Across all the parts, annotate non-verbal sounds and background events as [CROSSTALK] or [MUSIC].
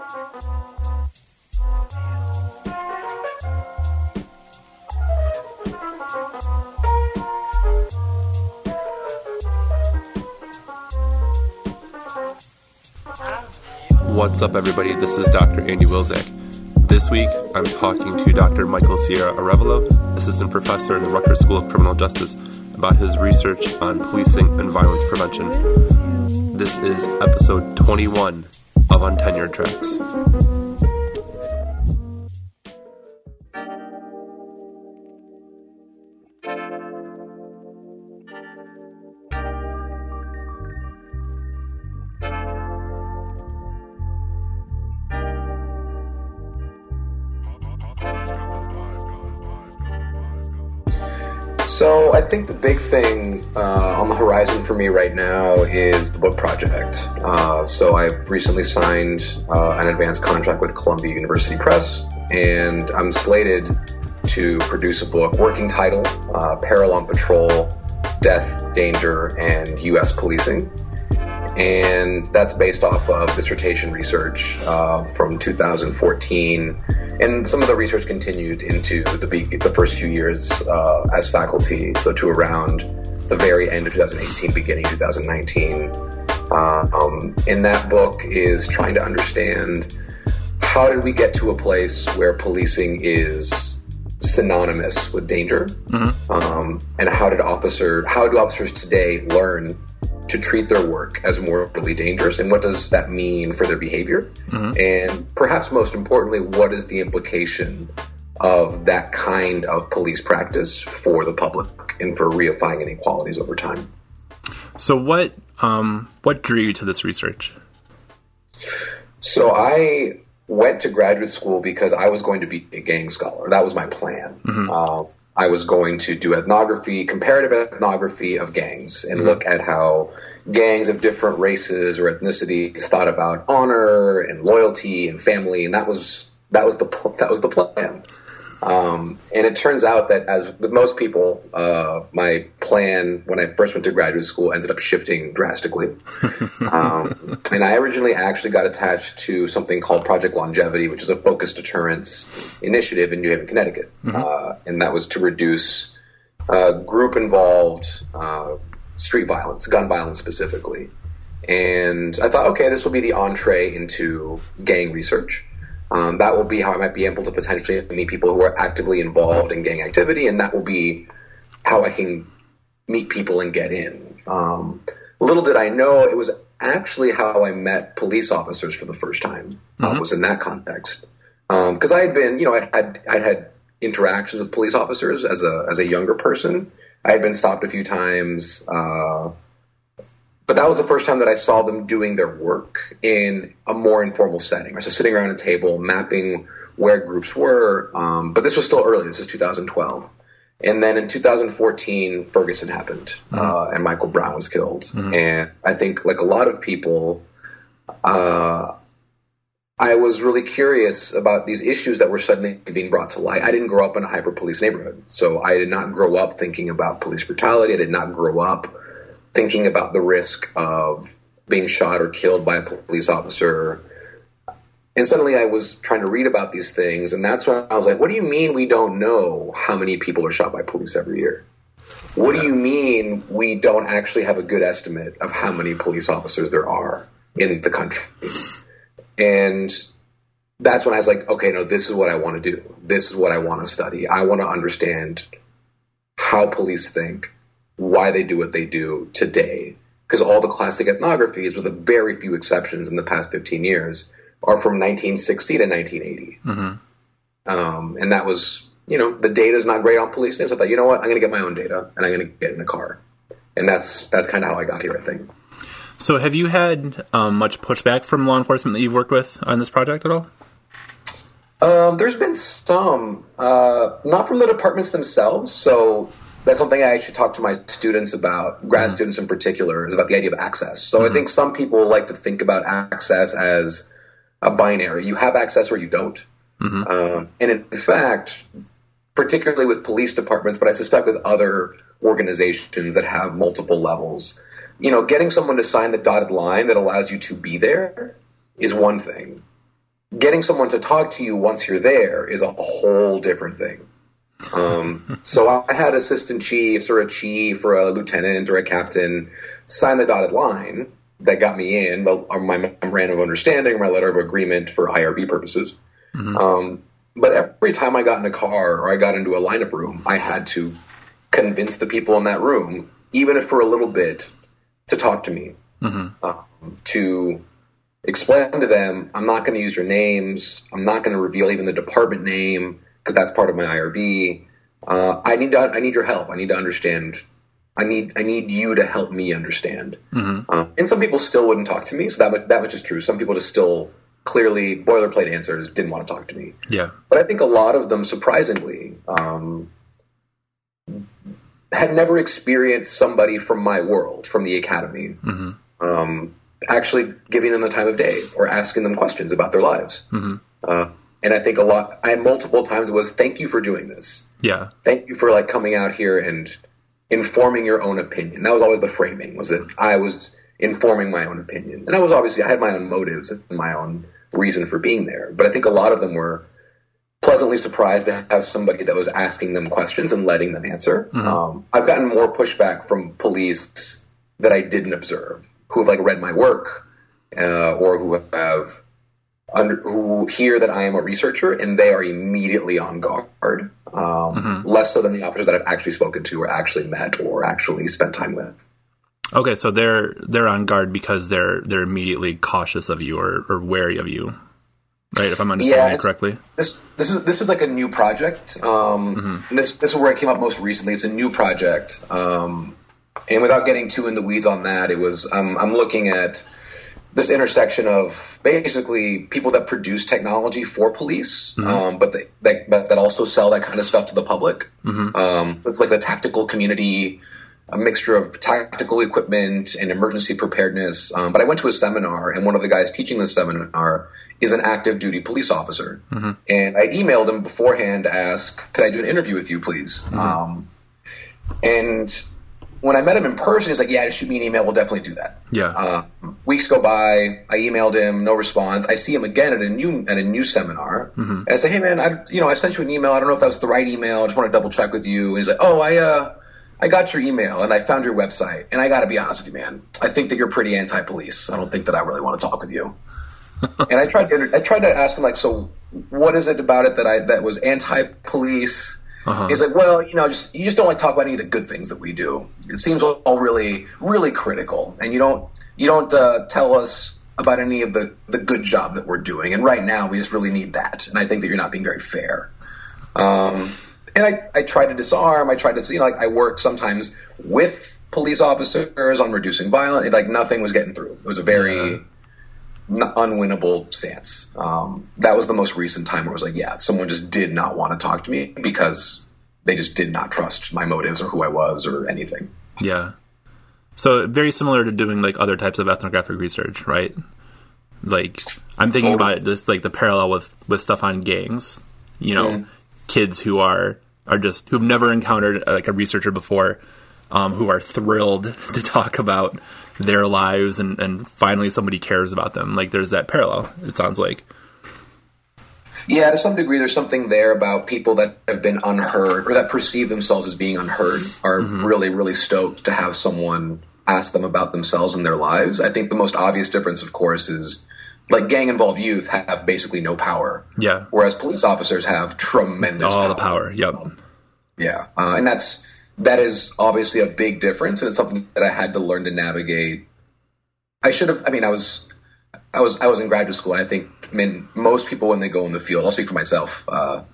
What's up, everybody? This is Dr. Andy Wilczek. This week, I'm talking to Dr. Michael Sierra Arevalo, Assistant Professor in the Rutgers School of Criminal Justice, about his research on policing and violence prevention. This is episode 21 of Untenured Tracks. So I think the big thing uh, on horizon for me right now is the book project. Uh, so I've recently signed uh, an advanced contract with Columbia University Press, and I'm slated to produce a book, working title, uh, Peril on Patrol, Death, Danger, and U.S. Policing and that's based off of dissertation research uh, from 2014. And some of the research continued into the, the first few years uh, as faculty, so to around the very end of 2018, beginning 2019. Uh, um, and that book is trying to understand how did we get to a place where policing is synonymous with danger, mm-hmm. um, and how did officer how do officers today learn to treat their work as morally dangerous and what does that mean for their behavior mm-hmm. and perhaps most importantly what is the implication of that kind of police practice for the public and for reifying inequalities over time so what um, what drew you to this research so i went to graduate school because i was going to be a gang scholar that was my plan mm-hmm. uh, I was going to do ethnography, comparative ethnography of gangs, and mm-hmm. look at how gangs of different races or ethnicities thought about honor and loyalty and family, and that was that was the that was the plan. Um, and it turns out that, as with most people, uh, my plan when I first went to graduate school ended up shifting drastically. [LAUGHS] um, and I originally actually got attached to something called Project Longevity, which is a focused deterrence initiative in New Haven, Connecticut. Mm-hmm. Uh, and that was to reduce uh, group involved uh, street violence, gun violence specifically. And I thought, okay, this will be the entree into gang research. Um, that will be how I might be able to potentially meet people who are actively involved in gang activity, and that will be how I can meet people and get in. Um, little did I know it was actually how I met police officers for the first time. Uh, mm-hmm. Uh, was in that context because um, I had been, you know, I had I had interactions with police officers as a as a younger person. I had been stopped a few times. Uh, but that was the first time that I saw them doing their work in a more informal setting. So sitting around a table, mapping where groups were. Um, but this was still early. This is 2012. And then in 2014, Ferguson happened, mm-hmm. uh, and Michael Brown was killed. Mm-hmm. And I think, like a lot of people, uh, I was really curious about these issues that were suddenly being brought to light. I didn't grow up in a hyper police neighborhood, so I did not grow up thinking about police brutality. I did not grow up thinking about the risk of being shot or killed by a police officer. And suddenly I was trying to read about these things, and that's when I was like, what do you mean we don't know how many people are shot by police every year? What do you mean we don't actually have a good estimate of how many police officers there are in the country? And that's when I was like, okay, no, this is what I want to do. This is what I want to study. I want to understand how police think why they do what they do today. Because all the classic ethnographies, with a very few exceptions in the past 15 years, are from 1960 to 1980. Mm-hmm. Um, and that was, you know, the data is not great on police names. I thought, you know what, I'm going to get my own data and I'm going to get in the car. And that's that's kind of how I got here, I think. So, have you had um, much pushback from law enforcement that you've worked with on this project at all? Um, there's been some, uh, not from the departments themselves. So that's something I should talk to my students about, grad mm-hmm. students in particular, is about the idea of access. So mm-hmm. I think some people like to think about access as a binary. You have access or you don't. Mm-hmm. Um, and in fact, particularly with police departments, but I suspect with other organizations that have multiple levels, you know, getting someone to sign the dotted line that allows you to be there is one thing. getting someone to talk to you once you're there is a whole different thing. Um, so I had assistant chiefs or a chief or a lieutenant or a captain sign the dotted line that got me in, the, my memorandum of understanding, my letter of agreement for IRB purposes. Mm-hmm. Um, but every time I got in a car or I got into a lineup room, I had to convince the people in that room, even if for a little bit, to talk to me, mm-hmm. um, to explain to them, I'm not going to use your names. I'm not going to reveal even the department name because that's part of my IRB. Uh, I need to, I need your help. I need to understand. I need I need you to help me understand. Mm-hmm. Uh, and some people still wouldn't talk to me, so that that much is true. Some people just still clearly boilerplate answers didn't want to talk to me. Yeah, but I think a lot of them, surprisingly, um, had never experienced somebody from my world, from the academy. Mm-hmm. Um, actually giving them the time of day or asking them questions about their lives. Mm-hmm. Uh, and I think a lot, I had multiple times it was, thank you for doing this. Yeah. Thank you for like coming out here and informing your own opinion. That was always the framing was that I was informing my own opinion. And I was obviously, I had my own motives and my own reason for being there. But I think a lot of them were pleasantly surprised to have somebody that was asking them questions and letting them answer. Mm-hmm. Um, I've gotten more pushback from police that I didn't observe who have like read my work uh, or who have under, who hear that I am a researcher and they are immediately on guard. Um, mm-hmm. Less so than the officers that I've actually spoken to or actually met or actually spent time with. Okay, so they're they're on guard because they're they're immediately cautious of you or, or wary of you, right? If I'm understanding yeah, it correctly. This this is this is like a new project. Um, mm-hmm. this this is where it came up most recently. It's a new project. Um, and without getting too in the weeds on that, it was um, I'm looking at this intersection of basically people that produce technology for police, mm-hmm. um, but they, that, that also sell that kind of stuff to the public. Mm-hmm. Um, it's like the tactical community, a mixture of tactical equipment and emergency preparedness. Um, but I went to a seminar, and one of the guys teaching the seminar is an active duty police officer, mm-hmm. and I emailed him beforehand to ask, "Could I do an interview with you, please?" Mm-hmm. Um, and when I met him in person, he's like, "Yeah, just shoot me an email. We'll definitely do that." Yeah. Uh, weeks go by. I emailed him, no response. I see him again at a new at a new seminar, mm-hmm. and I say, "Hey, man, I you know I sent you an email. I don't know if that was the right email. I just want to double check with you." And he's like, "Oh, I uh." I got your email and I found your website, and I got to be honest with you, man. I think that you're pretty anti-police. I don't think that I really want to talk with you. [LAUGHS] and I tried to I tried to ask him like, so what is it about it that I that was anti-police? Uh-huh. He's like, well, you know, just you just don't like to talk about any of the good things that we do. It seems all really, really critical, and you don't you don't uh, tell us about any of the the good job that we're doing. And right now, we just really need that. And I think that you're not being very fair. Um, and I I tried to disarm. I tried to you know like I work sometimes with police officers on reducing violence. Like nothing was getting through. It was a very yeah unwinnable stance. Um, that was the most recent time where it was like, yeah, someone just did not want to talk to me because they just did not trust my motives or who I was or anything. Yeah. So very similar to doing like other types of ethnographic research, right? Like I'm thinking about it just like the parallel with with stuff on gangs. You know, mm. kids who are are just who've never encountered like a researcher before, um, who are thrilled [LAUGHS] to talk about their lives and, and finally somebody cares about them. Like there's that parallel, it sounds like. Yeah, to some degree, there's something there about people that have been unheard or that perceive themselves as being unheard are mm-hmm. really, really stoked to have someone ask them about themselves and their lives. I think the most obvious difference, of course, is like gang involved youth have basically no power. Yeah. Whereas police officers have tremendous all power. the power. Yep. Yeah, uh, and that's that is obviously a big difference, and it's something that I had to learn to navigate. I should have. I mean, I was, I was, I was in graduate school, and I think, I mean, most people when they go in the field, I'll speak for myself. Uh,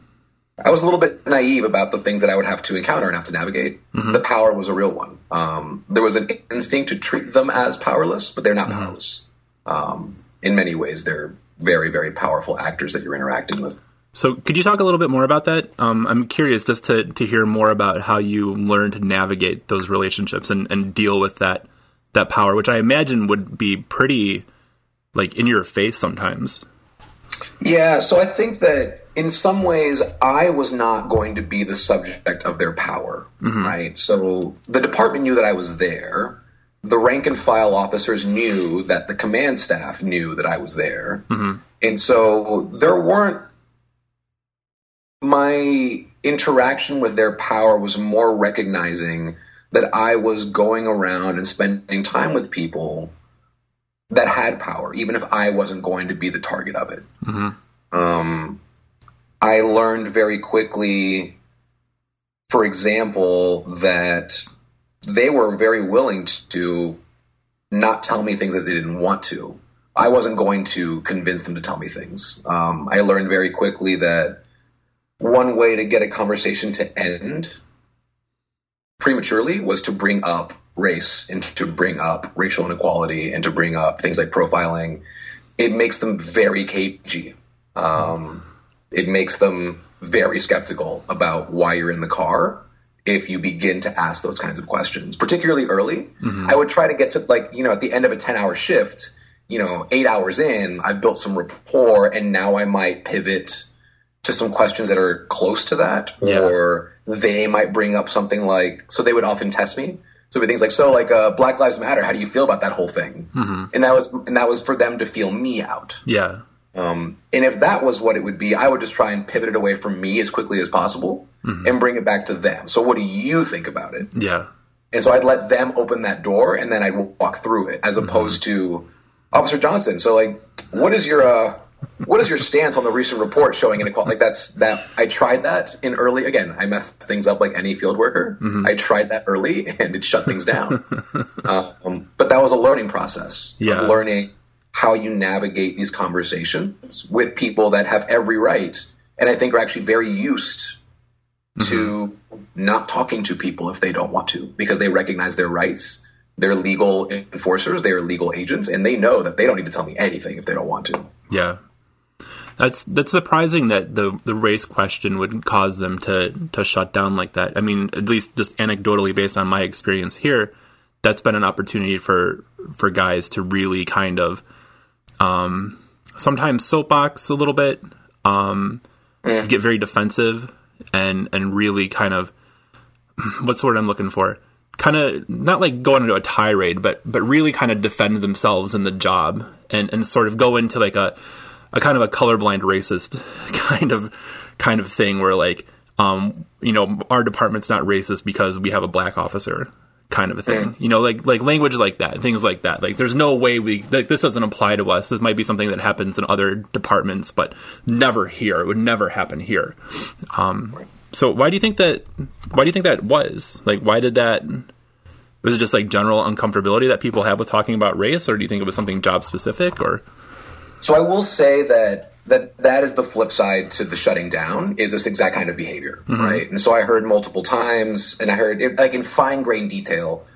I was a little bit naive about the things that I would have to encounter and have to navigate. Mm-hmm. The power was a real one. Um, there was an instinct to treat them as powerless, but they're not mm-hmm. powerless. Um, in many ways, they're very, very powerful actors that you're interacting with. So, could you talk a little bit more about that? Um, I'm curious just to, to hear more about how you learn to navigate those relationships and, and deal with that that power, which I imagine would be pretty like in your face sometimes. Yeah, so I think that in some ways I was not going to be the subject of their power, mm-hmm. right? So the department knew that I was there. The rank and file officers knew that the command staff knew that I was there. Mm-hmm And so there weren't my interaction with their power was more recognizing that I was going around and spending time with people that had power, even if I wasn't going to be the target of it. Mm-hmm. Um, I learned very quickly, for example, that they were very willing to not tell me things that they didn't want to. I wasn't going to convince them to tell me things. Um, I learned very quickly that one way to get a conversation to end prematurely was to bring up race and to bring up racial inequality and to bring up things like profiling. It makes them very cagey. Um, it makes them very skeptical about why you're in the car if you begin to ask those kinds of questions, particularly early. Mm-hmm. I would try to get to like, you know, at the end of a 10 hour shift, you know, eight hours in, I've built some rapport and now I might pivot to some questions that are close to that, yeah. or they might bring up something like, so they would often test me. So things like, so like uh, Black Lives Matter. How do you feel about that whole thing? Mm-hmm. And that was and that was for them to feel me out. Yeah. Um, and if that was what it would be, I would just try and pivot it away from me as quickly as possible mm-hmm. and bring it back to them. So what do you think about it? Yeah. And so I'd let them open that door and then I'd walk through it as mm-hmm. opposed to Officer Johnson. So like, what is your uh, what is your stance on the recent report showing inequality? Like that's that I tried that in early. Again, I messed things up like any field worker. Mm-hmm. I tried that early and it shut things down. [LAUGHS] um, but that was a learning process yeah. of learning how you navigate these conversations with people that have every right, and I think are actually very used to mm-hmm. not talking to people if they don't want to because they recognize their rights. They're legal enforcers. They are legal agents, and they know that they don't need to tell me anything if they don't want to. Yeah, that's that's surprising that the the race question would cause them to to shut down like that. I mean, at least just anecdotally based on my experience here, that's been an opportunity for for guys to really kind of um, sometimes soapbox a little bit, um, mm. get very defensive and and really kind of what's the word I'm looking for? Kind of not like go into a tirade, but but really kind of defend themselves in the job and and sort of go into like a a kind of a colorblind racist [LAUGHS] kind of kind of thing where like um you know our department's not racist because we have a black officer kind of a thing. Mm. you know like like language like that things like that. Like there's no way we like this doesn't apply to us. This might be something that happens in other departments but never here. It would never happen here. Um so why do you think that why do you think that was? Like why did that was it just like general uncomfortability that people have with talking about race or do you think it was something job specific or so I will say that that that is the flip side to the shutting down is this exact kind of behavior, mm-hmm. right? And so I heard multiple times, and I heard it, like in fine grain detail.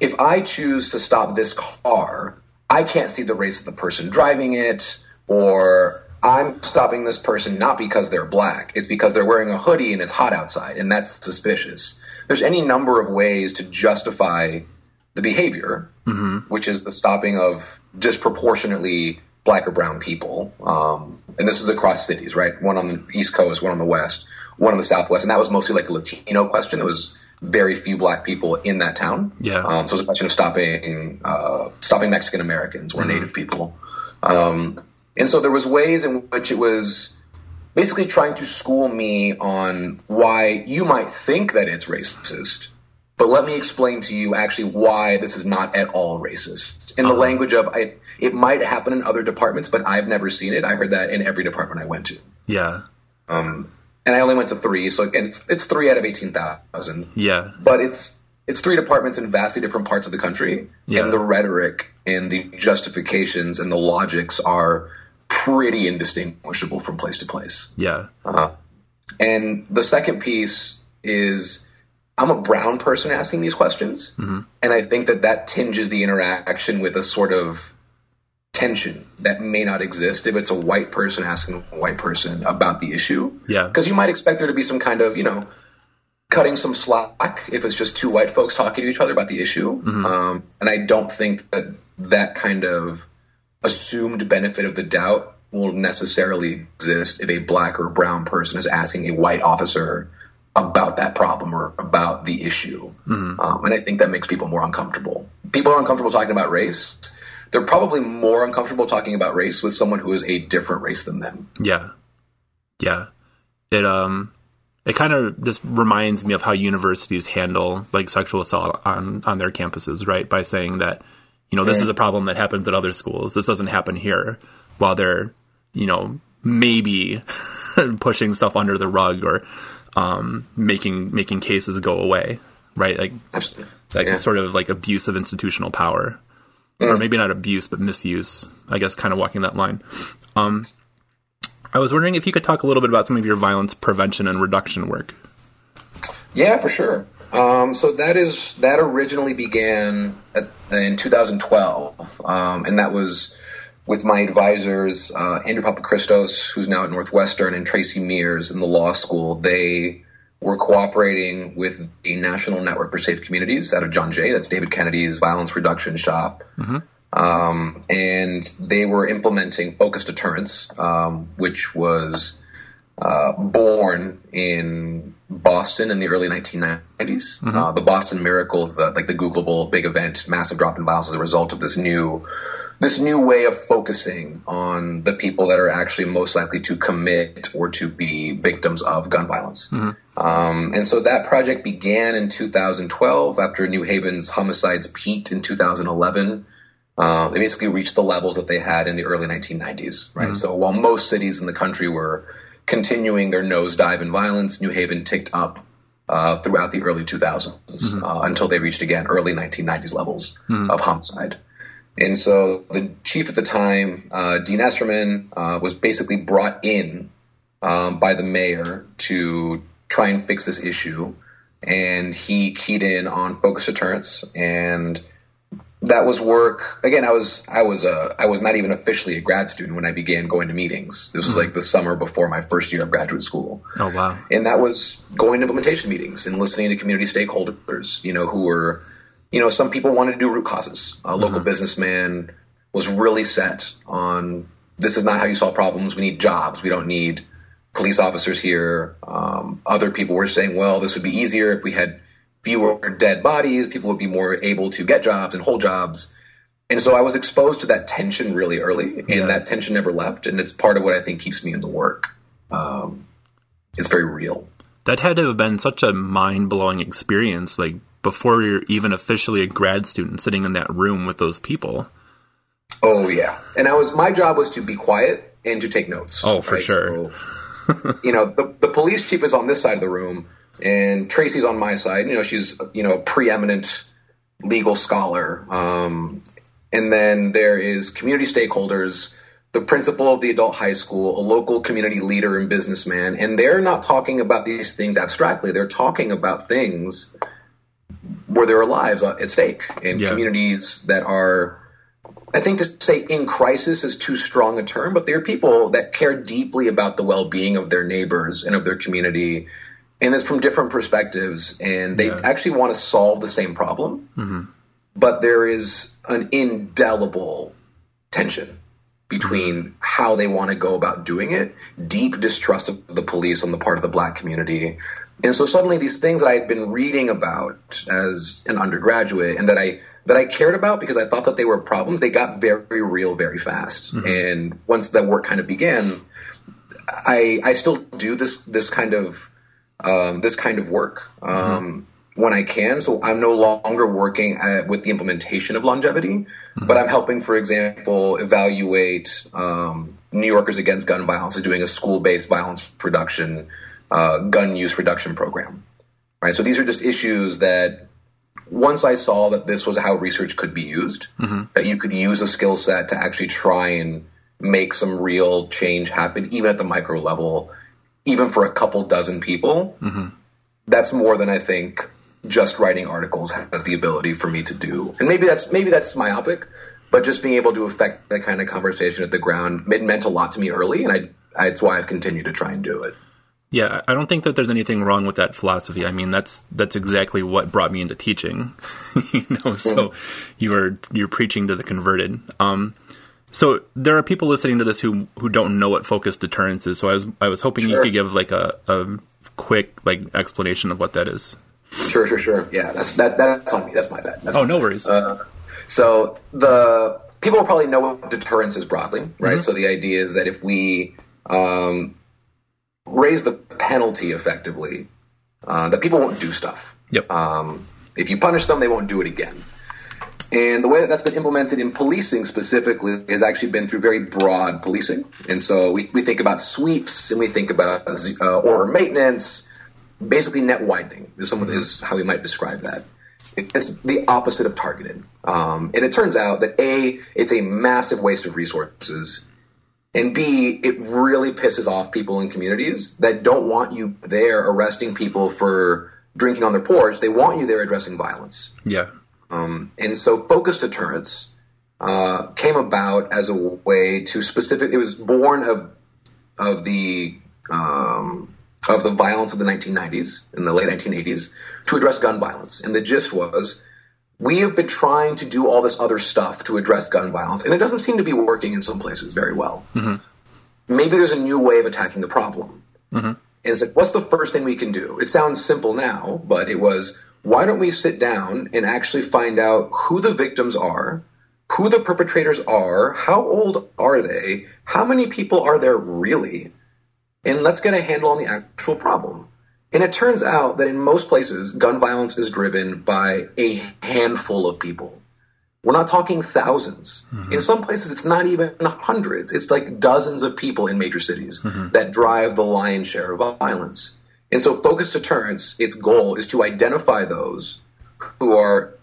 If I choose to stop this car, I can't see the race of the person driving it, or I'm stopping this person not because they're black. It's because they're wearing a hoodie and it's hot outside, and that's suspicious. There's any number of ways to justify the behavior, mm-hmm. which is the stopping of disproportionately black or brown people. Um, and this is across cities, right? One on the East Coast, one on the West, one on the Southwest. And that was mostly like a Latino question. There was very few black people in that town. Yeah. Um, so it was a question of stopping, uh, stopping Mexican Americans or mm-hmm. Native people. Um, and so there was ways in which it was basically trying to school me on why you might think that it's racist, but let me explain to you actually why this is not at all racist. In uh-huh. the language of, I, it might happen in other departments, but I've never seen it. I heard that in every department I went to. Yeah. Um, and I only went to three, so and it's it's three out of eighteen thousand. Yeah. But it's it's three departments in vastly different parts of the country, yeah. and the rhetoric and the justifications and the logics are pretty indistinguishable from place to place. Yeah. Uh, and the second piece is I'm a brown person asking these questions, mm-hmm. and I think that that tinges the interaction with a sort of tension that may not exist if it's a white person asking a white person about the issue. Yeah. Because you might expect there to be some kind of, you know, cutting some slack if it's just two white folks talking to each other about the issue. Mm-hmm. Um, and I don't think that that kind of assumed benefit of the doubt will necessarily exist if a black or brown person is asking a white officer about that problem or about the issue. Mm-hmm. Um, and I think that makes people more uncomfortable. People are uncomfortable talking about race they're probably more uncomfortable talking about race with someone who is a different race than them. Yeah, yeah. It um, it kind of just reminds me of how universities handle like sexual assault on on their campuses, right? By saying that you know this is a problem that happens at other schools. This doesn't happen here, while they're you know maybe [LAUGHS] pushing stuff under the rug or um, making making cases go away, right? Like Absolutely. like Yeah. sort of like abuse of institutional power, Mm. or maybe not abuse but misuse. I guess kind of walking that line. Um, I was wondering if you could talk a little bit about some of your violence prevention and reduction work. Yeah, for sure. Um, so that is that originally began at, in 2012, um, and that was with my advisors uh, Andrew Papachristos, who's now at Northwestern, and Tracey Meares in the law school. They were cooperating with the National Network for Safe Communities out of John Jay. That's David Kennedy's violence reduction shop. Um, and they were implementing focused deterrence, um, which was uh, born in Boston in the early 1990s. Uh, the Boston Miracle, the, like the Googleable big event, massive drop in violence as a result of this new this new way of focusing on the people that are actually most likely to commit or to be victims of gun violence. Um, and so that project began in 2012 after New Haven's homicides peaked in 2011. Uh, they basically reached the levels that they had in the early 1990s, right? So while most cities in the country were continuing their nosedive in violence, New Haven ticked up uh, throughout the early 2000s uh, until they reached again early 1990s levels of homicide. And so the chief at the time, uh, Dean Esserman, uh, was basically brought in um, by the mayor to try and fix this issue. And he keyed in on focus deterrence and that was work. Again i was i was a I was not even officially a grad student when i began going to meetings. This was hmm. like the summer before my first year of graduate school. Oh wow! and that was going to implementation meetings and listening to community stakeholders you know who were you know some people wanted to do root causes. A local hmm. businessman was really set on this is not how you solve problems. We need jobs. We don't need police officers here. Um, other people were saying well this would be easier if we had fewer dead bodies people would be more able to get jobs and hold jobs and so I was exposed to that tension really early, and Yeah. that tension never left. And it's part of what I think keeps me in the work. Um, it's very real. That had to have been such a mind blowing experience. Like before you're even officially a grad student, sitting in that room with those people. Oh yeah, and I was my job was to be quiet and to take notes. Oh, for sure. So, [LAUGHS] you know, the, the police chief is on this side of the room, and Tracey's on my side. You know, she's you know a preeminent legal scholar. Um, and then there is community stakeholders, the principal of the adult high school, a local community leader and businessman, and they're not talking about these things abstractly. They're talking about things where there are lives at stake in Yeah. communities that are I think to say in crisis is too strong a term, but they're people that care deeply about the well-being of their neighbors and of their community, and it's from different perspectives, and they Yeah. actually want to solve the same problem, mm-hmm. but there is an indelible tension between mm-hmm. how they want to go about doing it, deep distrust of the police on the part of the black community. And so suddenly these things that I had been reading about as an undergraduate and that I that I cared about because I thought that they were problems, they got very real very fast. Mm-hmm. And once that work kind of began, I I still do this this kind of um, this kind of work um, when I can. So I'm no longer working at, with the implementation of longevity, but I'm helping, for example, evaluate um, New Yorkers Against Gun Violence is doing a school-based violence reduction, uh, gun use reduction program. Right. So these are just issues that once I saw that this was how research could be used, that you could use a skill set to actually try and make some real change happen, even at the micro level, even for a couple dozen people, that's more than I think just writing articles has the ability for me to do. And maybe that's maybe that's myopic, but just being able to affect that kind of conversation at the ground it meant a lot to me early, and I, I it's why I've continued to try and do it. Yeah, I don't think that there's anything wrong with that philosophy. I mean, that's that's exactly what brought me into teaching. [LAUGHS] you know, so you are you're preaching to the converted. Um, so there are people listening to this who who don't know what focused deterrence is. So I was I was hoping you could give like a, a quick like explanation of what that is. Sure, sure, sure. Yeah, that's that that's on me. That's my bad. That's Oh, no worries. Uh, so the people probably know what deterrence is broadly, right? Mm-hmm. So the idea is that if we um, raise the penalty effectively, uh, that people won't do stuff. Yep. Um, if you punish them, they won't do it again. And the way that that's been implemented in policing specifically has actually been through very broad policing. And so we, we think about sweeps and we think about uh, order maintenance, basically net widening is, some, is how we might describe that. It's the opposite of targeted. Um, and it turns out that A, it's a massive waste of resources. And B, it really pisses off people in communities that don't want you there arresting people for drinking on their porch. They want you there addressing violence. Yeah. Um, and so focused deterrence uh, came about as a way to specific. It was born of of the um, of the violence of the 1990s in the late 1980s to address gun violence. And the gist was we have been trying to do all this other stuff to address gun violence, and it doesn't seem to be working in some places very well. Mm-hmm. Maybe there's a new way of attacking the problem. Mm-hmm. And it's like, what's the first thing we can do? It sounds simple now, but it was why don't we sit down and actually find out who the victims are, who the perpetrators are, how old are they, how many people are there really, and let's get a handle on the actual problem. And it turns out that in most places, gun violence is driven by a handful of people. We're not talking 1000s mm-hmm. In some places, it's not even hundreds. It's like dozens of people in major cities mm-hmm. that drive the lion's share of violence. And so focused deterrence, its goal is to identify those who are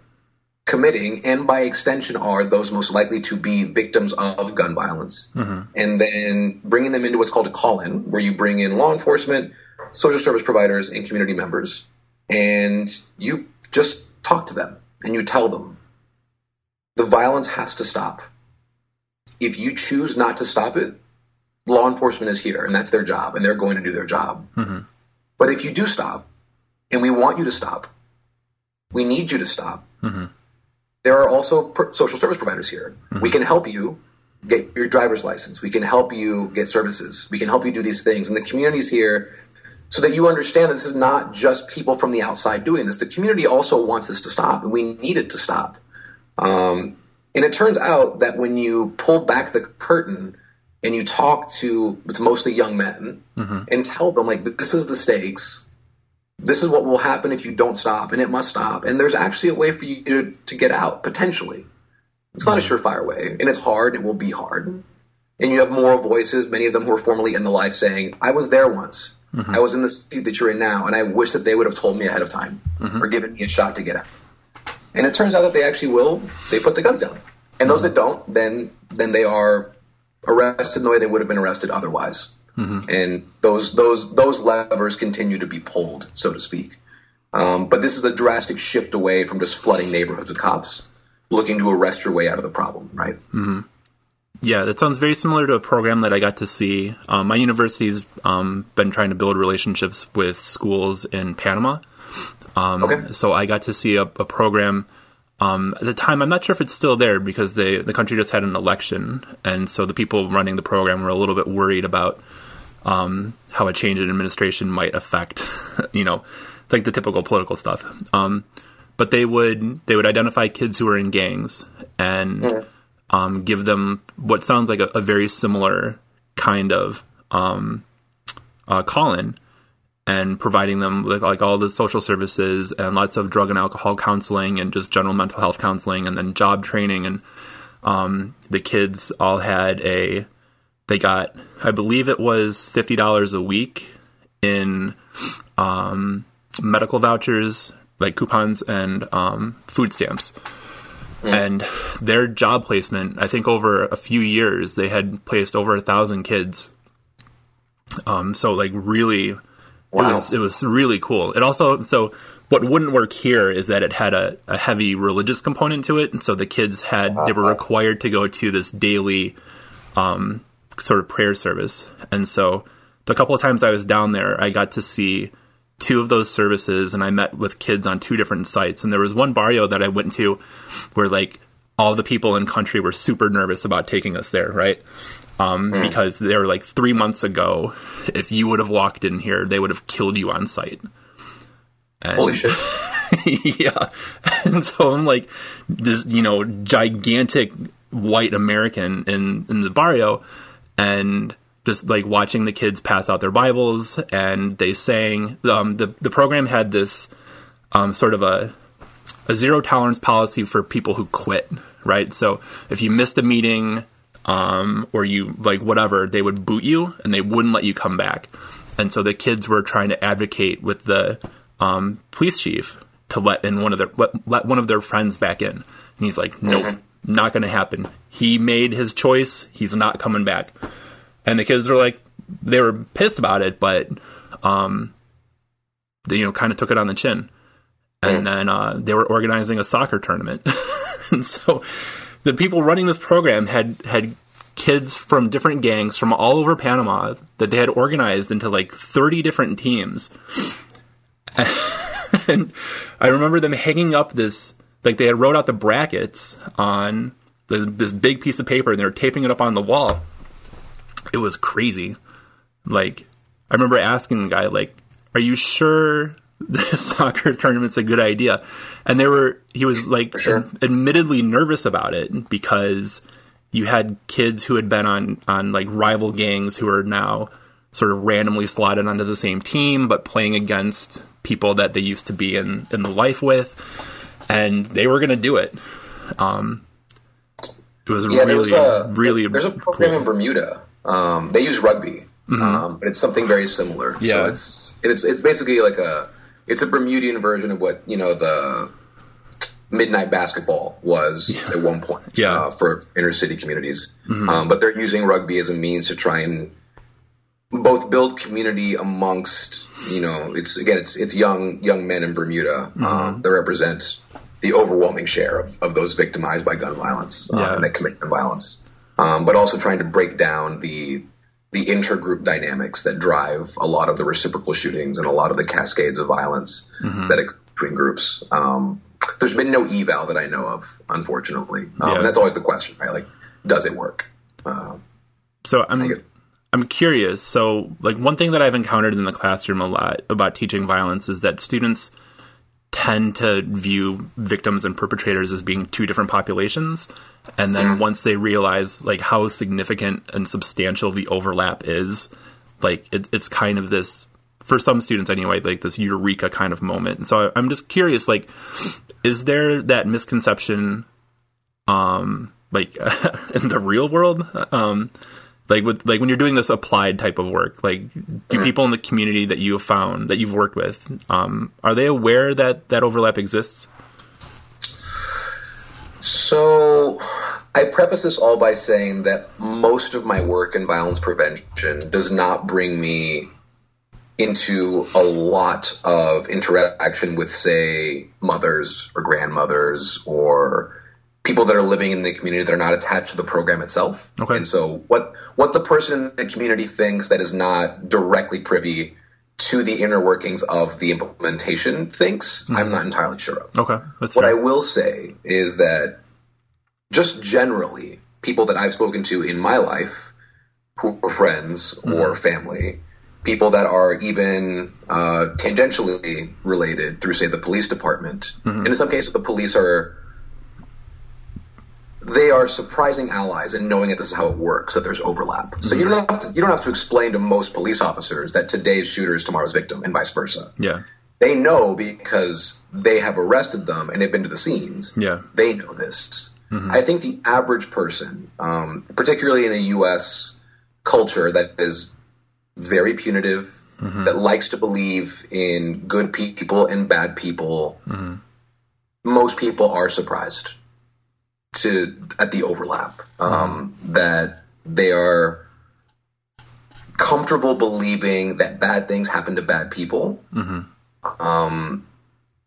committing and by extension are those most likely to be victims of gun violence mm-hmm. and then bringing them into what's called a call-in where you bring in law enforcement social service providers and community members and you just talk to them and you tell them the violence has to stop if you choose not to stop it law enforcement is here and that's their job and they're going to do their job mm-hmm. But if you do stop, and we want you to stop, we need you to stop. Mm-hmm. There are also per- social service providers here. Mm-hmm. We can help you get your driver's license. We can help you get services. We can help you do these things. And the community's here so that you understand that this is not just people from the outside doing this. The community also wants this to stop, and we need it to stop. Um, and it turns out that when you pull back the curtain and you talk to it's mostly young men mm-hmm. and tell them like this is the stakes this is what will happen if you don't stop and it must stop and there's actually a way for you to, to get out potentially it's not a mm-hmm. surefire way and it's hard it will be hard and you have moral voices many of them who are formerly in the life saying i was there once mm-hmm. i was in the seat that you're in now and i wish that they would have told me ahead of time mm-hmm. or given me a shot to get out and it turns out that they actually will they put the guns down and those that don't then then they are arrested in the way they would have been arrested otherwise. Mm-hmm. And those those those levers continue to be pulled, so to speak. Um, but this is a drastic shift away from just flooding neighborhoods with cops, looking to arrest your way out of the problem, right? Mm-hmm. Yeah, that sounds very similar to a program that I got to see. Um, my university's um, been trying to build relationships with schools in Panama. Um, okay. So I got to see a, a program um, at the time, I'm not sure if it's still there because they, the country just had an election, and so the people running the program were a little bit worried about um, how a change in administration might affect, [LAUGHS] you know, like the typical political stuff. Um, but they would they would identify kids who were in gangs and mm. um, give them what sounds like a, a very similar kind of um, uh, call-in and providing them with like all the social services and lots of drug and alcohol counseling and just general mental health counseling and then job training and um, the kids all had a they got I believe it was fifty dollars a week in um, medical vouchers like coupons and um, food stamps. And their job placement, I think over a few years, they had placed over a thousand kids. Um, so like really Wow. It was it was really cool. It also so what wouldn't work here is that it had a, a heavy religious component to it, and so the kids had they were uh-huh. required to go to this daily um, sort of prayer service, and so the couple of times I was down there, I got to see two of those services, and I met with kids on two different sites, and there was one barrio that I went to where like all the people in country were super nervous about taking us there, right? Um, mm. because they were like three months ago. If you would have walked in here, they would have killed you on sight. And, Holy shit! [LAUGHS] yeah, and so I'm like this, you know, gigantic white American in in the barrio, and just like watching the kids pass out their Bibles, and they sang. Um, the the program had this um, sort of a a zero tolerance policy for people who quit. Right, so if you missed a meeting um, or you like whatever, they would boot you and they wouldn't let you come back. And so the kids were trying to advocate with the um, police chief to let in one of their let, let one of their friends back in. And he's like, nope, mm-hmm. not going to happen. He made his choice. He's not coming back. And the kids were like, they were pissed about it, but um, they you know kind of took it on the chin. And mm. then uh, they were organizing a soccer tournament, [LAUGHS] and so the people running this program had had kids from different gangs from all over Panama that they had organized into like 30 different teams. [LAUGHS] and I remember them hanging up this, like they had wrote out the brackets on the, this big piece of paper and they were taping it up on the wall. It was crazy. Like, I remember asking the guy, like, are you sure the [LAUGHS] soccer tournament's a good idea? And they were, he was like, sure. ad- admittedly nervous about it because you had kids who had been on on like rival gangs who are now sort of randomly slotted onto the same team, but playing against people that they used to be in in the life with, and they were going to do it. Um, it was yeah, really, a, really. There's a program cool. in Bermuda. Um, they use rugby, mm-hmm. um, but it's something very similar. Yeah, so it's it's it's basically like a it's a Bermudian version of what you know the midnight basketball was yeah. at one point yeah. uh, for inner city communities. Mm-hmm. Um, but they're using rugby as a means to try and both build community amongst you know it's again it's it's young young men in Bermuda mm-hmm. um, that represent the overwhelming share of, of those victimized by gun violence uh, yeah. and that commit gun violence, um, but also trying to break down the the intergroup dynamics that drive a lot of the reciprocal shootings and a lot of the cascades of violence mm-hmm. that between groups. Um, there's been no eval that I know of, unfortunately. Um, yeah. And that's always the question, right? Like, does it work? Uh, so I'm I'm curious. So, like one thing that I've encountered in the classroom a lot about teaching violence is that students tend to view victims and perpetrators as being two different populations and then mm. once they realize like how significant and substantial the overlap is like it, it's kind of this for some students anyway, like this eureka kind of moment. And so I'm just curious, like, is there that misconception, um, like [LAUGHS] in the real world, um, like with like when you're doing this applied type of work, like do mm-hmm. people in the community that you have found that you've worked with, um, are they aware that that overlap exists? So I preface this all by saying that most of my work in violence prevention does not bring me into a lot of interaction with, say, mothers or grandmothers or people that are living in the community that are not attached to the program itself. Okay. And so what what the person in the community thinks that is not directly privy to the inner workings of the implementation thinks, mm-hmm. I'm not entirely sure of. Okay. That's what fair. I will say is that just generally, people that I've spoken to in my life who are friends mm-hmm. or family people that are even uh, tangentially related through, say, the police department. Mm-hmm. And in some cases, the police are they are surprising allies in knowing that this is how it works, that there's overlap. Mm-hmm. So you don't have to, you don't have to explain to most police officers that today's shooter is tomorrow's victim, and vice versa. Yeah, they know because they have arrested them and they've been to the scenes. Yeah, they know this. Mm-hmm. I think the average person, um, particularly in a U.S. culture that is very punitive, mm-hmm. that likes to believe in good people and bad people. Mm-hmm. Most people are surprised to at the overlap um, that they are comfortable believing that bad things happen to bad people. Mm-hmm. Um,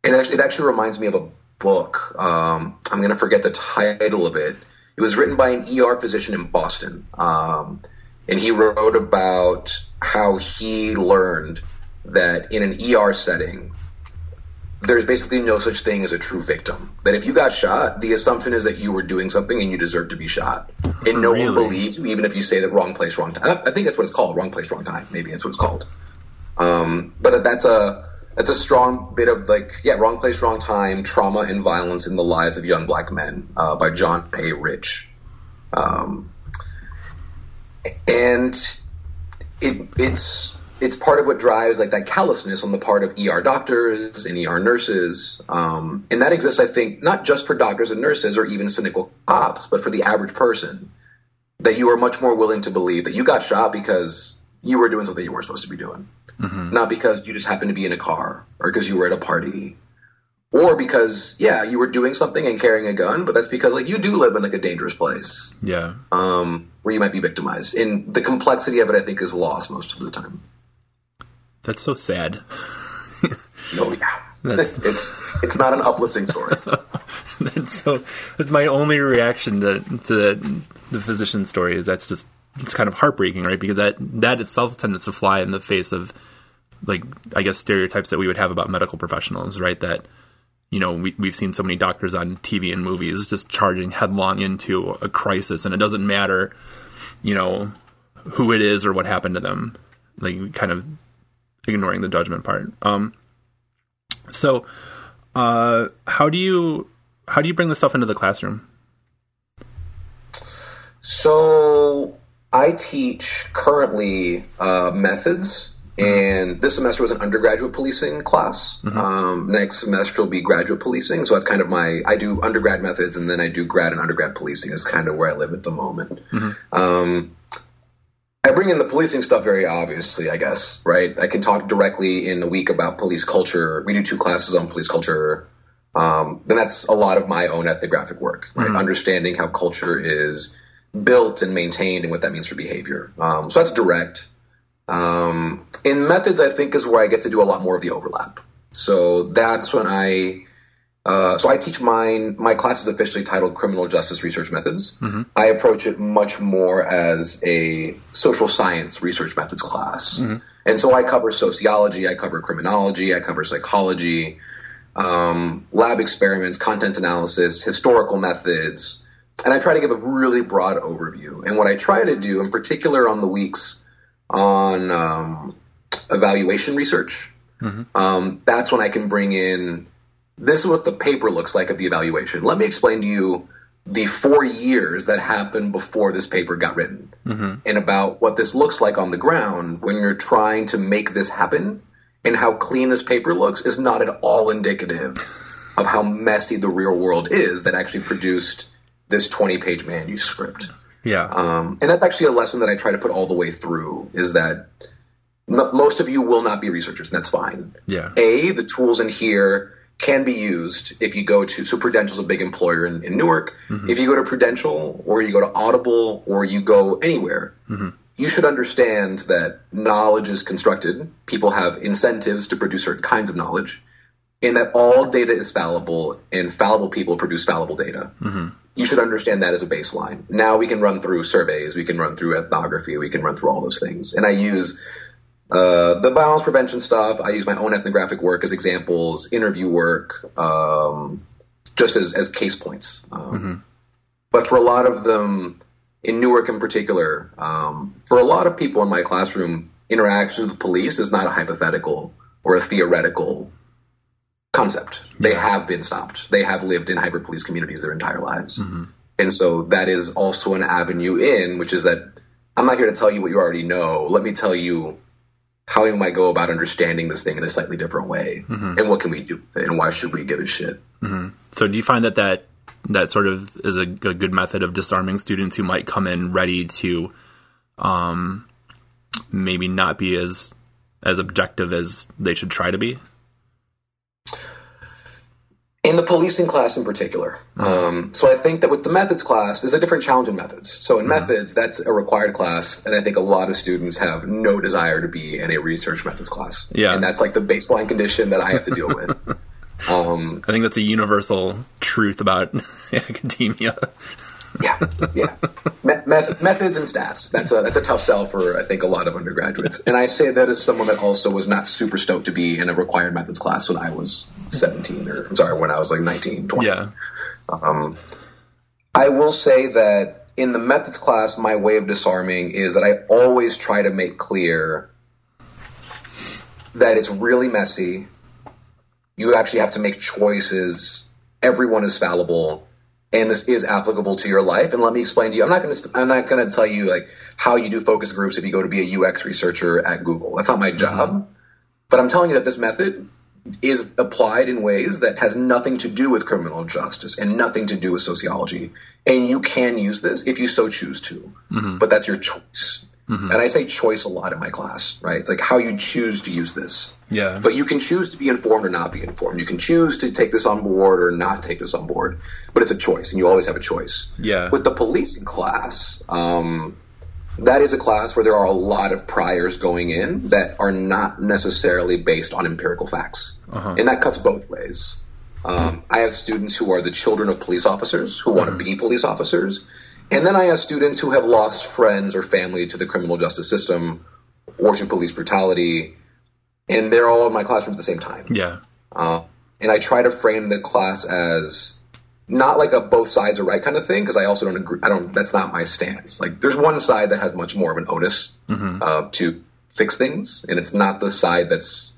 and it actually reminds me of a book. Um, I'm going to forget the title of it. It was written by an ER physician in Boston. Um, and he wrote about how he learned that in an ER setting, there's basically no such thing as a true victim. That if you got shot, the assumption is that you were doing something and you deserve to be shot. And no really? one believes you, even if you say that wrong place, wrong time. I think that's what it's called, wrong place, wrong time. Maybe that's what it's called. Um, but that's a that's a strong bit of like yeah, wrong place, wrong time, trauma and violence in the lives of young black men uh, by John A. Rich. Um, and it, it's it's part of what drives like that callousness on the part of ER doctors and ER nurses, um, and that exists, I think, not just for doctors and nurses or even cynical cops, but for the average person. That you are much more willing to believe that you got shot because you were doing something you weren't supposed to be doing, mm-hmm. not because you just happened to be in a car or because you were at a party. Or because yeah you were doing something and carrying a gun but that's because like you do live in like a dangerous place. Yeah. Um where you might be victimized. And the complexity of it i think is lost most of the time that's so sad. Oh yeah. [LAUGHS] That's [LAUGHS] it's it's not an uplifting story. [LAUGHS] That's so that's my only reaction to to the, the physician story is that's just it's kind of heartbreaking right? Because that that itself tends to fly in the face of like i guess stereotypes that we would have about medical professionals right? That you know, we, we've seen so many doctors on TV and movies just charging headlong into a crisis, and it doesn't matter, you know, who it is or what happened to them. Like, kind of ignoring the judgment part. Um, so, uh, how do you how do you bring this stuff into the classroom? So, I teach currently uh, methods and this semester was an undergraduate policing class. Mm-hmm. Um, next semester will be graduate policing. So that's kind of my, I do undergrad methods and then I do grad and undergrad policing is kind of where I live at the moment. Mm-hmm. Um, I bring in the policing stuff very obviously, I guess, right? I can talk directly in a week about police culture. We do two classes on police culture. Um, then that's a lot of my own ethnographic work, right? Mm-hmm. Understanding how culture is built and maintained and what that means for behavior. Um, so that's direct. Um, in methods, I think is where I get to do a lot more of the overlap. So that's when I, uh, so I teach mine. My class is officially titled Criminal Justice Research Methods. Mm-hmm. I approach it much more as a social science research methods class, mm-hmm. and so I cover sociology, I cover criminology, I cover psychology, um, lab experiments, content analysis, historical methods, and I try to give a really broad overview. And what I try to do, in particular, on the weeks on um, evaluation research. Mm-hmm. Um, that's when I can bring in this is what the paper looks like of the evaluation. Let me explain to you the four years that happened before this paper got written mm-hmm. and about what this looks like on the ground when you're trying to make this happen and how clean this paper looks is not at all indicative of how messy the real world is that actually produced this 20 page manuscript. Yeah. Um, and that's actually a lesson that I try to put all the way through is that m- most of you will not be researchers, and that's fine. Yeah. A, the tools in here can be used if you go to, so Prudential's a big employer in, in Newark. Mm-hmm. If you go to Prudential or you go to Audible or you go anywhere, mm-hmm. you should understand that knowledge is constructed. People have incentives to produce certain kinds of knowledge and that all data is fallible and fallible people produce fallible data. Mm-hmm you should understand that as a baseline. Now we can run through surveys, we can run through ethnography, we can run through all those things. And I use uh, the violence prevention stuff. I use my own ethnographic work as examples, interview work, um, just as, as case points. Um, mm-hmm. But for a lot of them, in Newark in particular, um, for a lot of people in my classroom, interactions with police is not a hypothetical or a theoretical concept. They have been stopped. They have lived in hybrid police communities their entire lives. Mm-hmm. And so that is also an avenue in, which is that I'm not here to tell you what you already know. Let me tell you how we might go about understanding this thing in a slightly different way. Mm-hmm. And what can we do? And why should we give a shit? Mm-hmm. So do you find that that, that sort of is a, a, good method of disarming students who might come in ready to um, maybe not be as as objective as they should try to be? In the policing class in particular. Um, so I think that with the methods class, there's a different challenge in methods. So in mm-hmm. methods, that's a required class, and I think a lot of students have no desire to be in a research methods class. Yeah, and that's like the baseline condition that I have to deal with. [LAUGHS] Um, I think that's a universal truth about [LAUGHS] academia yeah, yeah. methods and stats. That's a that's a tough sell for I think a lot of undergraduates. And I say that as someone that also was not super stoked to be in a required methods class when I was 17 or I'm sorry when I was like 19, 20. Yeah. Um, I will say that in the methods class, my way of disarming is that I always try to make clear that it's really messy. You actually have to make choices. Everyone is fallible and this is applicable to your life. And let me explain to you. I'm not going to. I'm not going to tell you like how you do focus groups if you go to be a UX researcher at Google. That's not my job. Mm-hmm. But I'm telling you that this method is applied in ways that has nothing to do with criminal justice and nothing to do with sociology. And you can use this if you so choose to. Mm-hmm. But that's your choice. Mm-hmm. And I say choice a lot in my class, right? It's like how you choose to use this. Yeah. But you can choose to be informed or not be informed. You can choose to take this on board or not take this on board. But it's a choice, and you always have a choice. Yeah. With the policing class, um, that is a class where there are a lot of priors going in that are not necessarily based on empirical facts. Uh-huh. And that cuts both ways. Um, I have students who are the children of police officers who want to be police officers. And then I have students who have lost friends or family to the criminal justice system or to police brutality. And they're all in my classroom at the same time. Yeah. Uh, and I try to frame the class as not like a both sides are right kind of thing because I also don't agree. I don't. That's not my stance. Like, there's one side that has much more of an onus mm-hmm. uh, to fix things, and it's not the side that's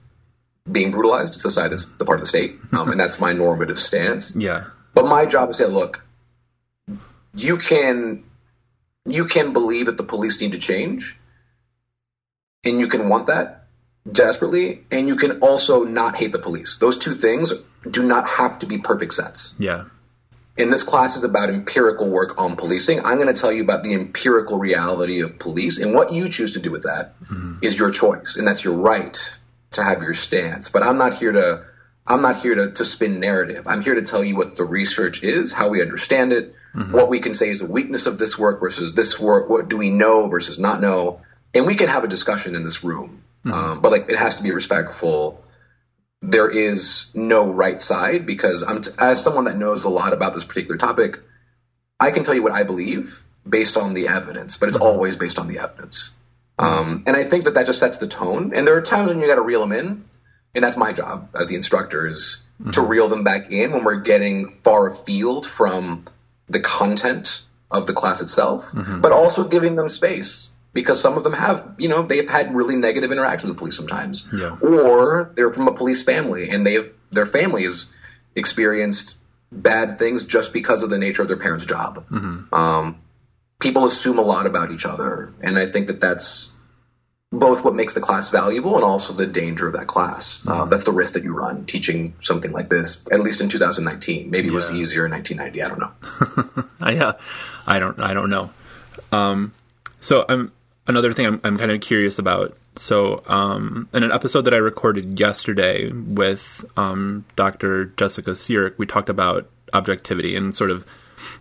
being brutalized. It's the side that's the part of the state, [LAUGHS] um, and that's my normative stance. Yeah. But my job is to say, look, you can you can believe that the police need to change, and you can want that desperately, and you can also not hate the police. Those two things do not have to be perfect sets. Yeah. And this class is about empirical work on policing. I'm going to tell you about the empirical reality of police, and what you choose to do with that mm-hmm. is your choice, and that's your right to have your stance. But I'm not here to I'm not here to, to spin narrative. I'm here to tell you what the research is, how we understand it, mm-hmm. what we can say is the weakness of this work versus this work, what do we know versus not know, and we can have a discussion in this room. Mm-hmm. Um, but like it has to be respectful. There is no right side because I'm t- as someone that knows a lot about this particular topic, I can tell you what I believe based on the evidence, but it's mm-hmm. always based on the evidence. Um, and I think that that just sets the tone. And there are times when you got to reel them in, and that's my job as the instructor is mm-hmm. to reel them back in when we're getting far afield from the content of the class itself, mm-hmm. but also giving them space because some of them have, you know, they've had really negative interactions with police sometimes, yeah. or they're from a police family and they have their family has experienced bad things just because of the nature of their parents' job. Mm-hmm. Um, people assume a lot about each other, and I think that that's both what makes the class valuable and also the danger of that class. Uh, mm-hmm. that's the risk that you run teaching something like this. At least in 2019, maybe it was easier in 1990. I don't know. [LAUGHS] yeah, I don't. I don't know. Um, so I'm another thing I'm, I'm kind of curious about. So um, in an episode that I recorded yesterday with um, Dr. Jessica Sirik, we talked about objectivity and sort of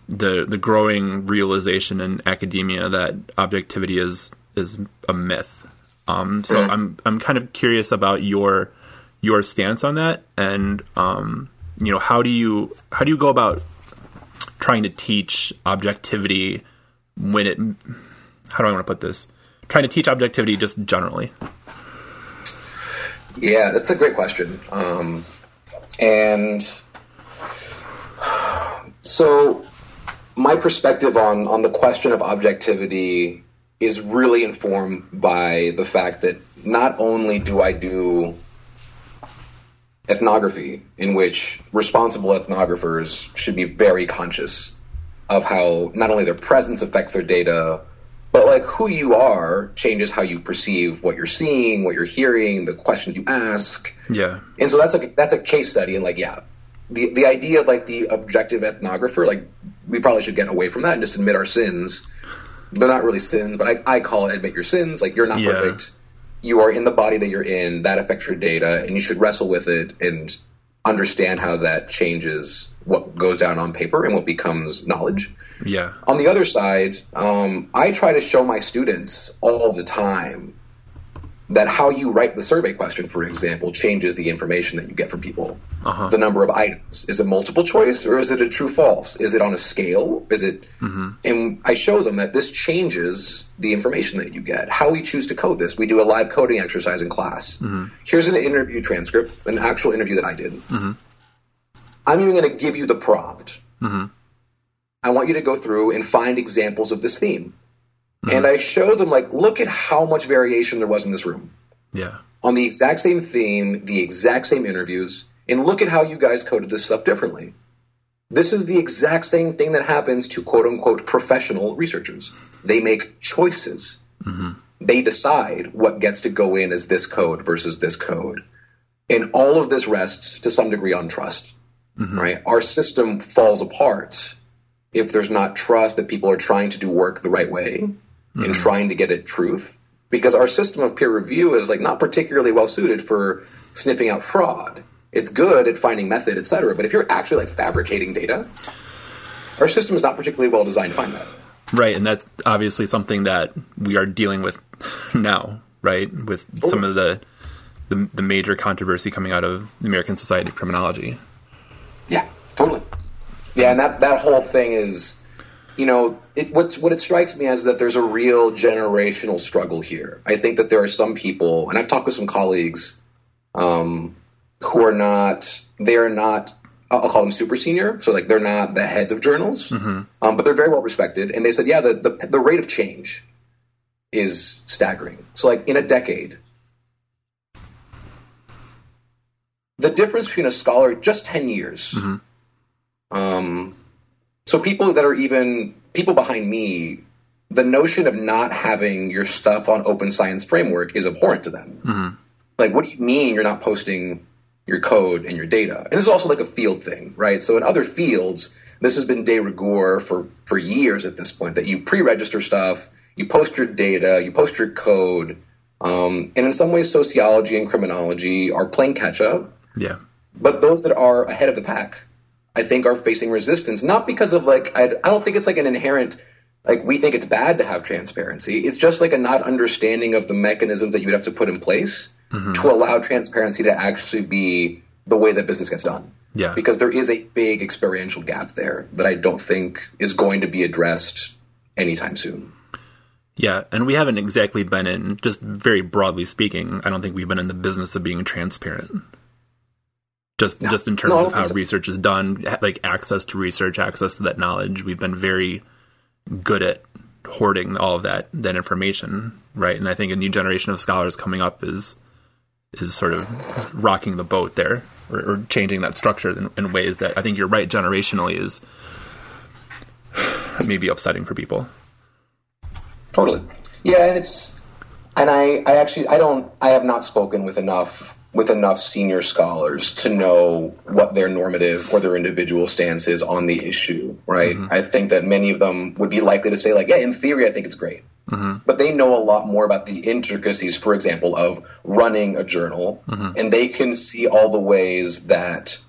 the the growing realization in academia that objectivity is is a myth. Um, so mm. I'm I'm kind of curious about your your stance on that, and um, you know how do you how do you go about trying to teach objectivity when it how do I want to put this trying to teach objectivity just generally. Yeah, that's a great question, um, and so my perspective on on the question of objectivity is really informed by the fact that not only do I do ethnography in which responsible ethnographers should be very conscious of how not only their presence affects their data but like who you are changes how you perceive what you're seeing what you're hearing the questions you ask yeah and so that's like that's a case study and like yeah the the idea of like the objective ethnographer, like we probably should get away from that and just admit our sins. They're not really sins, but I, I call it admit your sins. Like you're not yeah. perfect. You are in the body that you're in. That affects your data, and you should wrestle with it and understand how that changes what goes down on paper and what becomes knowledge. Yeah. On the other side, um, I try to show my students all the time that how you write the survey question, for example, changes the information that you get from people. Uh-huh. The number of items. Is it multiple choice or is it a true false? Is it on a scale? Is it. Mm-hmm. And I show them that this changes the information that you get. How we choose to code this. We do a live coding exercise in class. Mm-hmm. Here's an interview transcript, an actual interview that I did. Mm-hmm. I'm even going to give you the prompt. Mm-hmm. I want you to go through and find examples of this theme. Mm-hmm. And I show them like, look at how much variation there was in this room. Yeah. On the exact same theme, the exact same interviews, and look at how you guys coded this stuff differently. This is the exact same thing that happens to quote unquote professional researchers. They make choices. Mm-hmm. They decide what gets to go in as this code versus this code. And all of this rests to some degree on trust, mm-hmm. right? Our system falls apart if there's not trust that people are trying to do work the right way mm-hmm. and trying to get at truth. Because our system of peer review is like not particularly well suited for sniffing out fraud. It's good at finding method, et cetera. But if you're actually like fabricating data, our system is not particularly well designed to find that. Right, and that's obviously something that we are dealing with now, right? With oh. some of the, the, the major controversy coming out of the American Society of Criminology. Yeah, totally. Yeah, and that that whole thing is, you know, it, what's what it strikes me as that there's a real generational struggle here. I think that there are some people, and I've talked with some colleagues um, who are not they are not I'll call them super senior, so like they're not the heads of journals, mm-hmm. um, but they're very well respected. And they said, yeah, the, the the rate of change is staggering. So like in a decade, the difference between a scholar just ten years. Mm-hmm. Um, so people that are even people behind me, the notion of not having your stuff on Open Science Framework is abhorrent to them. Mm-hmm. Like, what do you mean you're not posting your code and your data? And this is also like a field thing, right? So in other fields, this has been de rigueur for, for years at this point that you pre-register stuff, you post your data, you post your code. Um, and in some ways, sociology and criminology are playing catch up. Yeah. But those that are ahead of the pack, I think, are facing resistance, not because of like, I, I don't think it's like an inherent like we think it's bad to have transparency. It's just like a not understanding of the mechanisms that you would have to put in place mm-hmm. to allow transparency to actually be the way that business gets done. Yeah. Because there is a big experiential gap there that I don't think is going to be addressed anytime soon. Yeah, and we haven't exactly been in just very broadly speaking, I don't think we've been in the business of being transparent. Just no. just in terms no, of how so. research is done, like access to research, access to that knowledge, we've been very good at hoarding all of that that information, right? And I think a new generation of scholars coming up is is sort of rocking the boat there or, or changing that structure in, in, ways that I think you're right generationally is [SIGHS] maybe upsetting for people. Totally. Yeah, and it's and I I actually I don't I have not spoken with enough with enough senior scholars to know what their normative or their individual stance is on the issue, right? Mm-hmm. I think that many of them would be likely to say, like, yeah, in theory, I think it's great. Mm-hmm. But they know a lot more about the intricacies, for example, of running a journal, mm-hmm. and they can see all the ways that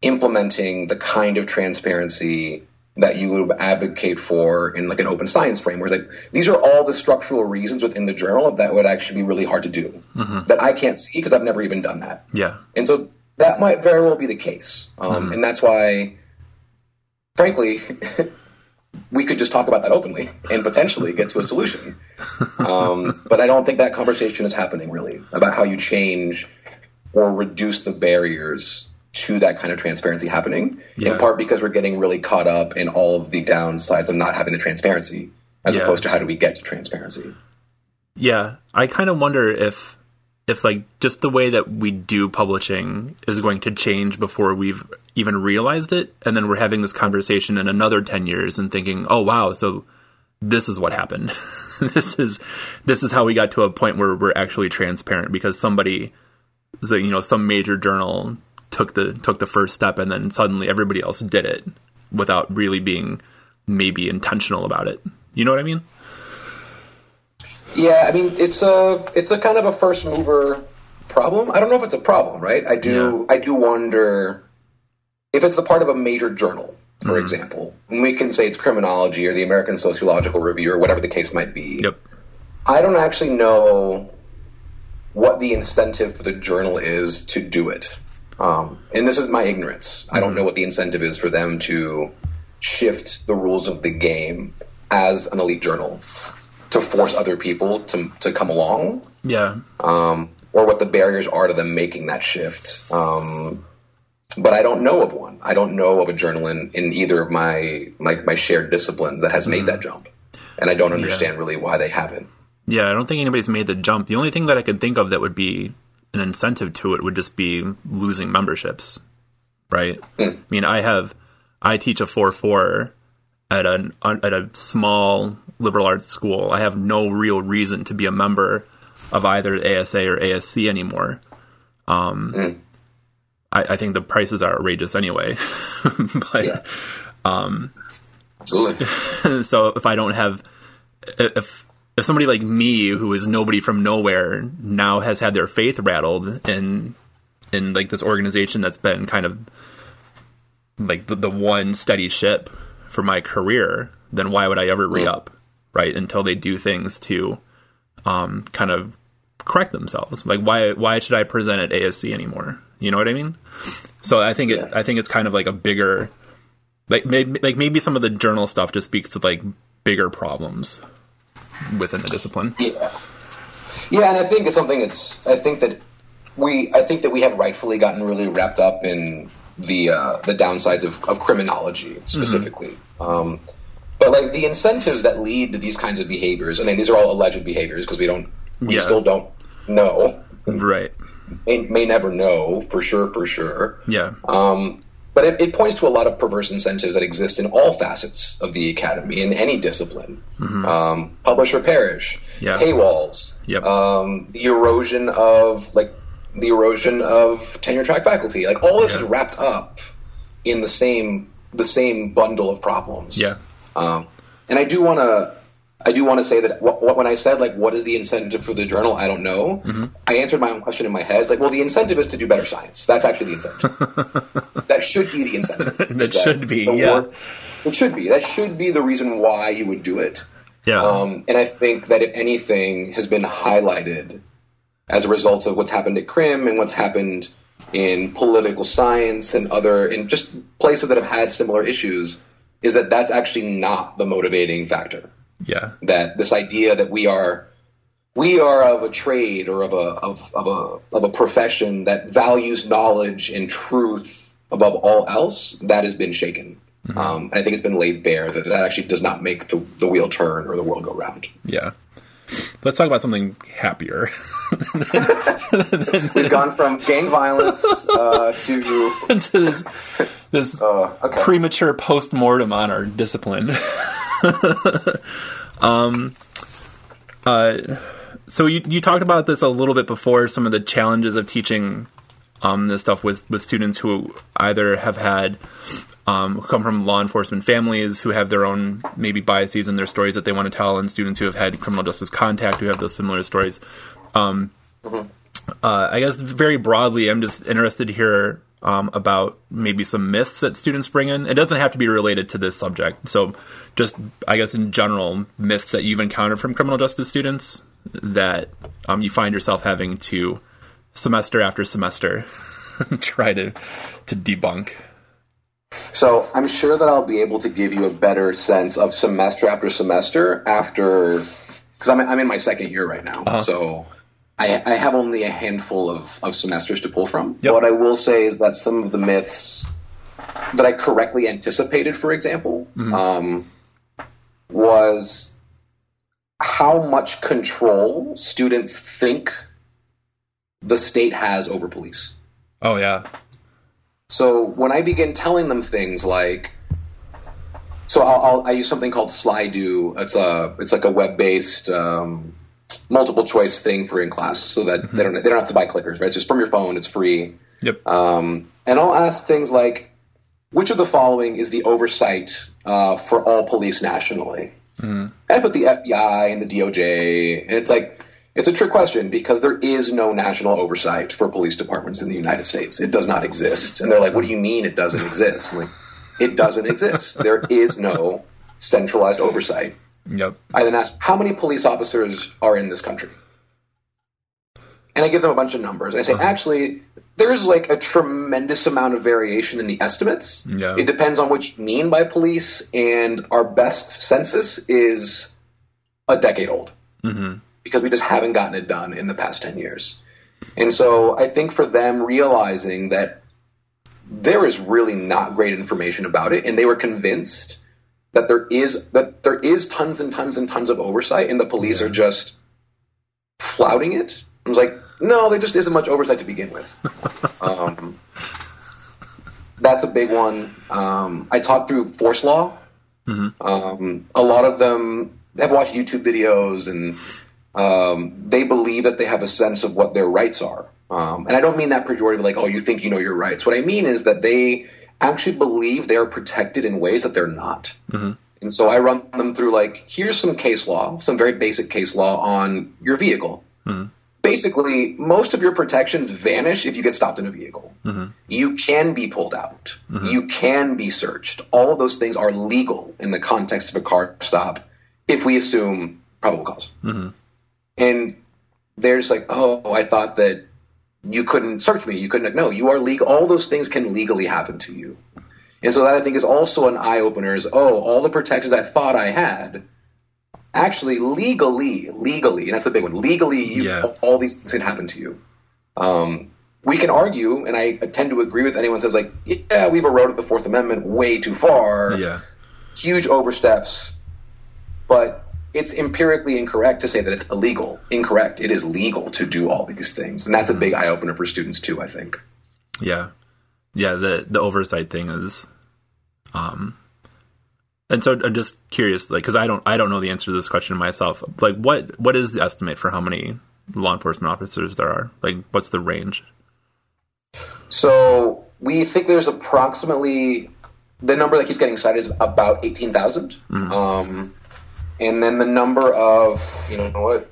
implementing the kind of transparency that you would advocate for in like an open science framework. Like these are all the structural reasons within the journal that would actually be really hard to do mm-hmm. that I can't see because I've never even done that. Yeah, and so that might very well be the case, um, mm-hmm. and that's why, frankly. [LAUGHS] we could just talk about that openly and potentially get to a solution. [LAUGHS] Um, but I don't think that conversation is happening really about how you change or reduce the barriers to that kind of transparency happening. Yeah. In part because we're getting really caught up in all of the downsides of not having the transparency, as yeah. opposed to how do we get to transparency. Yeah, I kind of wonder if if like just the way that we do publishing is going to change before we've even realized it and then we're having this conversation in another 10 years and thinking oh wow so this is what happened [LAUGHS] this is this is how we got to a point where we're actually transparent because somebody so you know some major journal took the took the first step and then suddenly everybody else did it without really being maybe intentional about it. You know what I mean? Yeah, I mean it's a it's a kind of a first mover problem. I don't know if it's a problem, right? I do yeah. I do wonder if it's the part of a major journal, for mm-hmm. example. And we can say it's criminology or the American Sociological Review or whatever the case might be. Yep. I don't actually know what the incentive for the journal is to do it. Um, and this is my ignorance. I don't mm-hmm. know what the incentive is for them to shift the rules of the game as an elite journal to force other people to to come along. Yeah. Um, or what the barriers are to them making that shift. Um, but I don't know of one. I don't know of a journal in, in either of my, my, my shared disciplines that has made mm. that jump, and I don't understand yeah. really why they haven't. Yeah, I don't think anybody's made the jump. The only thing that I can think of that would be an incentive to it would just be losing memberships, right? Mm. I mean, I have I teach a four four at a at a small liberal arts school. I have no real reason to be a member of either ASA or ASC anymore. Um, mm. I, I, think the prices are outrageous anyway. [LAUGHS] but yeah. um, absolutely. [LAUGHS] so if I don't have if if somebody like me who is nobody from nowhere now has had their faith rattled in in like this organization that's been kind of like the, the one steady ship for my career, then why would I ever re up? Right until they do things to um, kind of correct themselves. Like why why should I present at ASC anymore? You know what I mean? So I think it yeah. I think it's kind of like a bigger like maybe like maybe some of the journal stuff just speaks to like bigger problems within the discipline. Yeah. Yeah, and I think it's something it's I think that we I think that we have rightfully gotten really wrapped up in the uh, the downsides of, of criminology specifically. Mm-hmm. Um, but like the incentives that lead to these kinds of behaviors, I mean, these are all alleged behaviors because we don't, we yeah. still don't know, right? May, may, never know for sure, for sure. Yeah. Um, but it, it, points to a lot of perverse incentives that exist in all facets of the academy in any discipline. Mm-hmm. Um, publish or perish, yeah. paywalls, yep. um, the erosion of like the erosion of tenure track faculty. Like all this yeah. is wrapped up in the same the same bundle of problems. Yeah. Um, and I do want to I do want to say that what, what, when I said like what is the incentive for the journal, I don't know. Mm-hmm. I answered my own question in my head. It's like, well, the incentive is to do better science. That's actually the incentive. [LAUGHS] that should be the incentive. [LAUGHS] that, that, should be, yeah. Work, it should be. That should be the reason why you would do it. Yeah. Um, and I think that if anything has been highlighted as a result of what's happened at Crim and what's happened in political science and other in just places that have had similar issues is that that's actually not the motivating factor. Yeah. That this idea that we are we are of a trade or of a of, of a of a profession that values knowledge and truth above all else, that has been shaken. Mm-hmm. Um, and I think it's been laid bare that that actually does not make the, the wheel turn or the world go round. Yeah. Let's talk about something happier. [LAUGHS] We've gone from gang violence uh, to [LAUGHS] to this this uh, okay. premature post mortem on our discipline. [LAUGHS] [LAUGHS] um, uh, so you you talked about this a little bit before. Some of the challenges of teaching um, this stuff with with students who either have had um, come from law enforcement families who have their own maybe biases in their stories that they want to tell, and students who have had criminal justice contact who have those similar stories. Um, mm-hmm. uh, I guess very broadly, I'm just interested to hear um, about maybe some myths that students bring in. It doesn't have to be related to this subject. So, just I guess in general, myths that you've encountered from criminal justice students that um, you find yourself having to semester after semester [LAUGHS] try to to debunk. So I'm sure that I'll be able to give you a better sense of semester after semester after because I'm I'm in my second year right now. Uh-huh. So I, I, have only a handful of, of semesters to pull from. Yep. What I will say is that some of the myths that I correctly anticipated, for example, mm-hmm. um, was how much control students think the state has over police. Oh yeah. So when I begin telling them things like, so I'll, I'll i use something called Slido. It's a it's like a web based um, multiple choice thing for in class, so that mm-hmm. they don't they don't have to buy clickers. Right? It's just from your phone. It's free. Yep. Um, and I'll ask things like, which of the following is the oversight uh, for all police nationally? Mm-hmm. And I put the FBI and the DOJ, and it's like it's a trick question because there is no national oversight for police departments in the United States. It does not exist. And they're like, what do you mean it doesn't exist? I'm like, it doesn't exist. There is no centralized oversight. Yep. I then ask, how many police officers are in this country? And I give them a bunch of numbers. And I say, uh-huh. actually, there's like a tremendous amount of variation in the estimates. Yeah. It depends on what you mean by police, and our best census is a decade old. Mm-hmm because we just haven't gotten it done in the past 10 years. And so I think for them realizing that there is really not great information about it, and they were convinced that there is that there is tons and tons and tons of oversight, and the police yeah. are just flouting it. I was like, no, there just isn't much oversight to begin with. [LAUGHS] um, that's a big one. Um, I talked through force law. Um, a lot of them have watched YouTube videos and um, they believe that they have a sense of what their rights are. Um, and I don't mean that pejorative, like, oh, you think you know your rights. What I mean is that they actually believe they're protected in ways that they're not. And so I run them through, like, here's some case law, some very basic case law on your vehicle. Basically, most of your protections vanish if you get stopped in a vehicle. You can be pulled out. You can be searched. All of those things are legal in the context of a car stop if we assume probable cause. And there's like, oh, I thought that you couldn't search me. You couldn't. No, you are legal. All those things can legally happen to you. And so that I think is also an eye opener. Is oh, all the protections I thought I had, actually legally, legally, and that's the big one. Legally, you, Yeah. all these things can happen to you. Um, we can argue, and I tend to agree with anyone who says like, yeah, we've eroded the Fourth Amendment way too far Yeah. huge oversteps, but it's empirically incorrect to say that it's illegal. Incorrect. It is legal to do all these things, and that's a big eye opener for students too. I think. Yeah. Yeah, the the oversight thing is um and so I'm just curious like cuz I don't I don't know the answer to this question myself. Like what what is the estimate for how many law enforcement officers there are? Like what's the range? So we think there's approximately the number that keeps getting cited is about eighteen Um, and then the number of you know what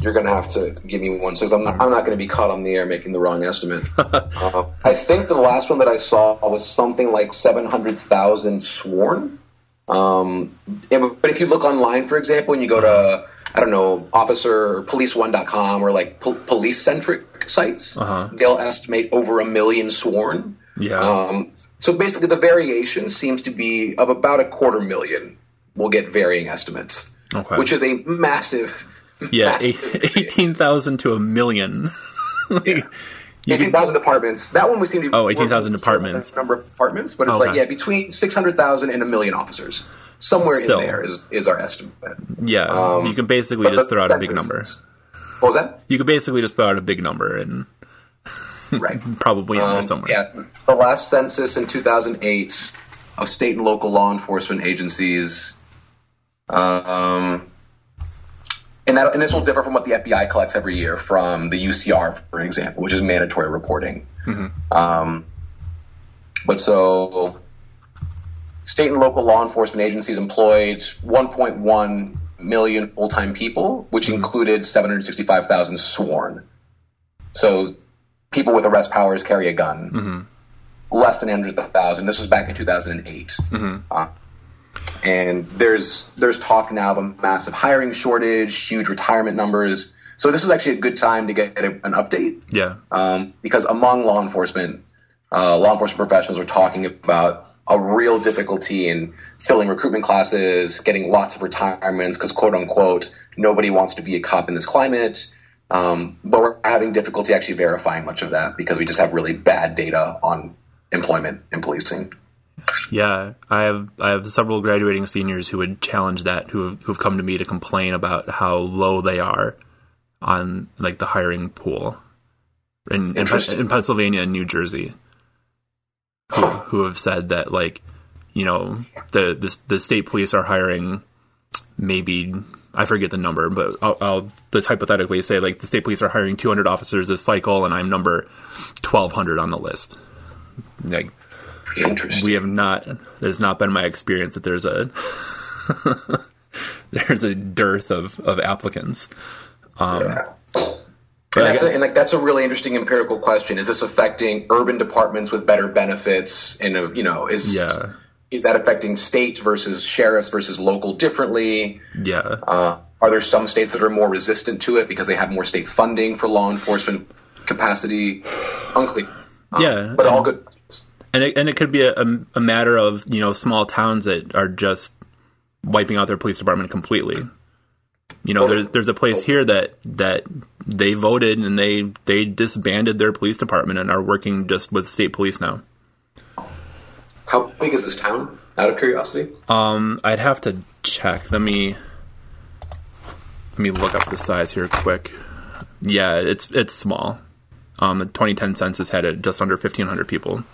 you're going to have to give me one because I'm not, I'm not going to be caught on the air making the wrong estimate. [LAUGHS] uh, I think the last one that I saw was something like seven hundred thousand sworn. Um, and- but if you look online, for example, and you go to I don't know, officer or police1.com or like po- police centric sites, Uh-huh. they'll estimate over a million sworn. Yeah. Um, so basically, the variation seems to be of about a quarter million. We'll get varying estimates, Okay. which is a massive. yeah, massive- 18,000 to a million. [LAUGHS] Like, you Eighteen thousand departments. That one we seem to. be Oh, 18,000 we're- departments. Number of departments, but it's Okay. like yeah, between six hundred thousand and a million officers. Somewhere Still. in there is is our estimate. yeah, Um, you can basically just throw out a big number. What was that? You could basically just throw out a big number and [LAUGHS] Right. probably in there Um, somewhere. Yeah, the last census in 2008 of state and local law enforcement agencies, um, and that and this will differ from what the FBI collects every year from the UCR, for example, which is mandatory reporting. Um, but so, state and local law enforcement agencies employed 1.1 million full-time people, which included 765,000 sworn. So people with arrest powers carry a gun. Less than 100,000. This was back in 2008. Uh, and there's there's talk now of a massive hiring shortage, huge retirement numbers. So this is actually a good time to get a, an update Yeah. um, because among law enforcement, uh, law enforcement professionals are talking about a real difficulty in filling recruitment classes, getting lots of retirements because quote unquote nobody wants to be a cop in this climate. Um, but we're having difficulty actually verifying much of that because we just have really bad data on employment and policing. Yeah, I have I have several graduating seniors who would challenge that who have, who've come to me to complain about how low they are on like the hiring pool in in, in Pennsylvania and New Jersey. Who, who have said that like you know the, the the state police are hiring maybe I forget the number, but I'll, I'll let's hypothetically say like the state police are hiring 200 officers this cycle, and I'm number 1200 on the list. Like Interesting. we have not it has not been my experience that there's a [LAUGHS] there's a dearth of, of applicants um Yeah. And I that's, gue- a, and like that's a really interesting empirical question. Is this affecting urban departments with better benefits? And you know, is Yeah. is that affecting states versus sheriffs versus local differently? yeah Uh, are there some states that are more resistant to it because they have more state funding for law enforcement capacity? Unclear. Um, Yeah, but all good. And it, and it could be a, a, matter of you know small towns that are just wiping out their police department completely you know there's there's a place here that that they voted and they they disbanded their police department and are working just with state police now How big is this town? Out of curiosity. Um, I'd have to check. Let me let me look up the size here quick. Yeah, it's it's small. Um, the 2010 census had it just under 1,500 people,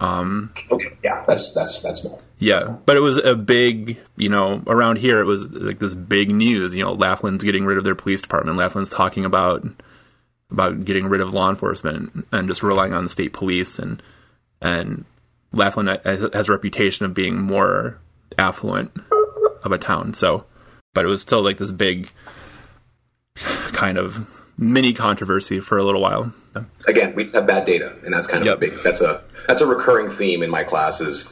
Um, okay, yeah, that's that's that's small. Yeah, but it was a big, you know, around here it was like this big news. You know, Laughlin's getting rid of their police department. Laughlin's talking about about getting rid of law enforcement and just relying on the state police and and Laughlin has a reputation of being more affluent of a town. So, but it was still like this big kind of mini controversy for a little while. Again, we just have bad data, and that's kind of yep. a big. That's a that's a recurring theme in my classes.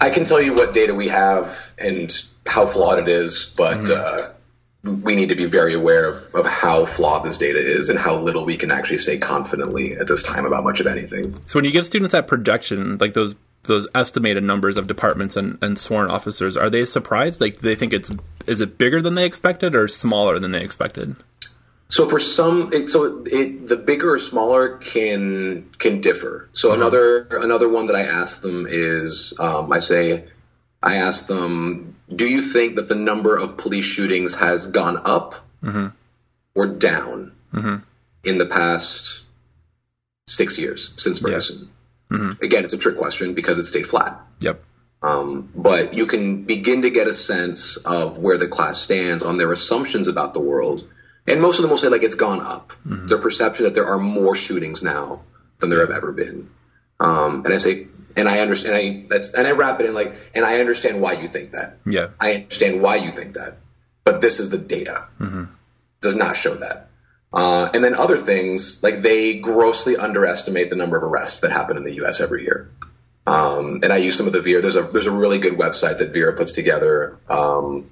I can tell you what data we have and how flawed it is, but mm-hmm. uh, we need to be very aware of, of how flawed this data is and how little we can actually say confidently at this time about much of anything. So when you give students that projection, like those those estimated numbers of departments and, and sworn officers, are they surprised? Like, do they think it's is it bigger than they expected or smaller than they expected? So for some, it, so it, the bigger or smaller can can differ. So mm-hmm. another another one that I ask them is, um, I say, I ask them, do you think that the number of police shootings has gone up mm-hmm. or down mm-hmm. in the past six years since Ferguson? Yeah. Mm-hmm. Again, it's a trick question because it stayed flat. Yep. Um, but you can begin to get a sense of where the class stands on their assumptions about the world and most of them will say like it's gone up. Mm-hmm. Their perception that there are more shootings now than there have ever been. Um, and I say, and I understand, and I that's, and I wrap it in like, and I understand why you think that. Yeah, I understand why you think that, but this is the data. Mm-hmm. Does not show that. Uh, and then other things like they grossly underestimate the number of arrests that happen in the U.S. every year. Um, and I use some of the Vera. There's a there's a really good website that Vera puts together. Um,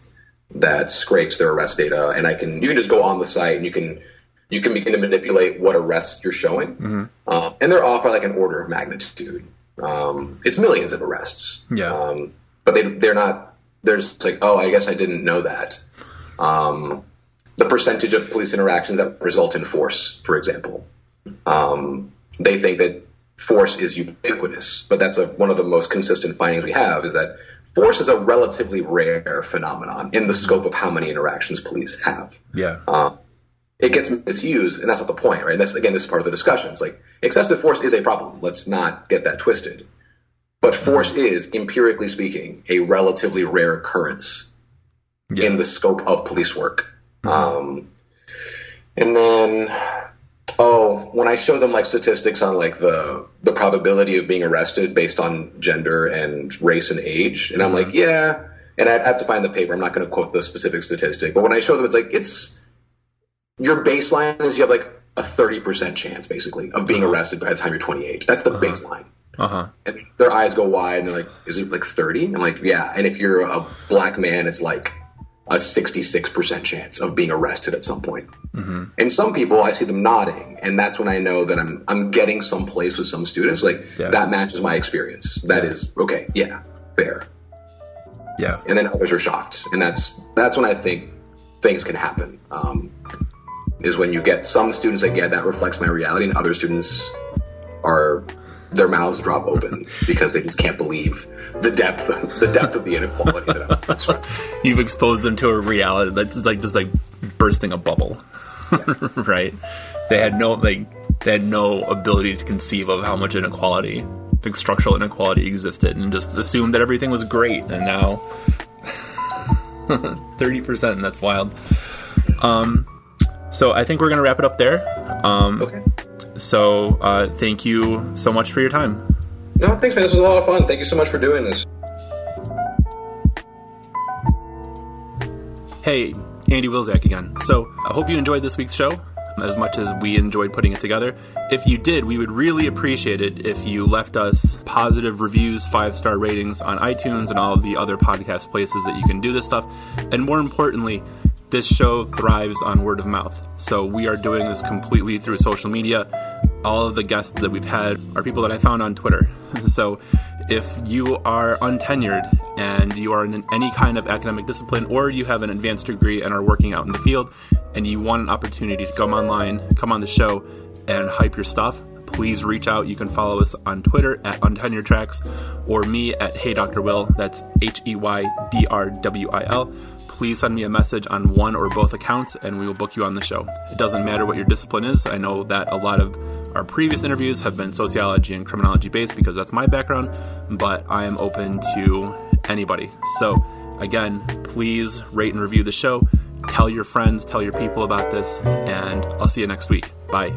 that scrapes their arrest data, and I can you can just go on the site and you can you can begin to manipulate what arrests you're showing, mm-hmm. uh, and they're off by like an order of magnitude. Um, it's millions of arrests, yeah, um, but they they're not. There's like, oh, I guess I didn't know that. Um, the percentage of police interactions that result in force, for example, um, they think that force is ubiquitous, but that's a, one of the most consistent findings we have is that force is a relatively rare phenomenon in the scope of how many interactions police have. Yeah. Uh, it gets misused, and that's not the point, right? And that's again, this is part of the discussion. It's like excessive force is a problem. Let's not get that twisted. But force mm-hmm. is, empirically speaking, a relatively rare occurrence yeah. in the scope of police work. Mm-hmm. Um, and then oh, when I show them like statistics on like the the probability of being arrested based on gender and race and age, and I'm like, mm-hmm. yeah, and I have to find the paper. I'm not going to quote the specific statistic, but when I show them, it's like it's your baseline is you have like a 30% chance basically of being uh-huh. arrested by the time you're 28. That's the uh-huh. baseline. Uh-huh. And their eyes go wide and they're like, is it like 30? I'm like, yeah. And if you're a black man, it's like a 66% chance of being arrested at some point. Mm-hmm. And some people, I see them nodding, and that's when I know that I'm I'm getting someplace with some students. Like yeah. that matches my experience. That yeah. is okay. Yeah, fair. Yeah. And then others are shocked, and that's that's when I think things can happen. Um, is when you get some students like, yeah, that reflects my reality, and other students are their mouths drop open [LAUGHS] because they just can't believe the depth the depth of the inequality that I'm [LAUGHS] You've exposed them to a reality that's like just like bursting a bubble. Yeah. [LAUGHS] right? They had no like they had no ability to conceive of how much inequality, like structural inequality existed and just assumed that everything was great and now 30% that's wild. Um so I think we're going to wrap it up there. Um, okay. So uh, thank you so much for your time. No, thanks, man. This was a lot of fun. Thank you so much for doing this. Hey, Andy Wilczak again. So I hope you enjoyed this week's show as much as we enjoyed putting it together. If you did, we would really appreciate it if you left us positive reviews, five star ratings on iTunes and all of the other podcast places that you can do this stuff. And more importantly, this show thrives on word of mouth. So we are doing this completely through social media. All of the guests that we've had are people that I found on Twitter. [LAUGHS] so if you are untenured and you are in any kind of academic discipline or you have an advanced degree and are working out in the field and you want an opportunity to come online, come on the show and hype your stuff, please reach out. You can follow us on Twitter at Untenured Tracks or me at Hey Dr. Will. That's H E Y D R W I L please send me a message on one or both accounts and we will book you on the show. It doesn't matter what your discipline is. I know that a lot of Our previous interviews have been sociology and criminology based because that's my background, but I am open to anybody. So, again, please rate and review the show. Tell your friends, tell your people about this, and I'll see you next week. Bye.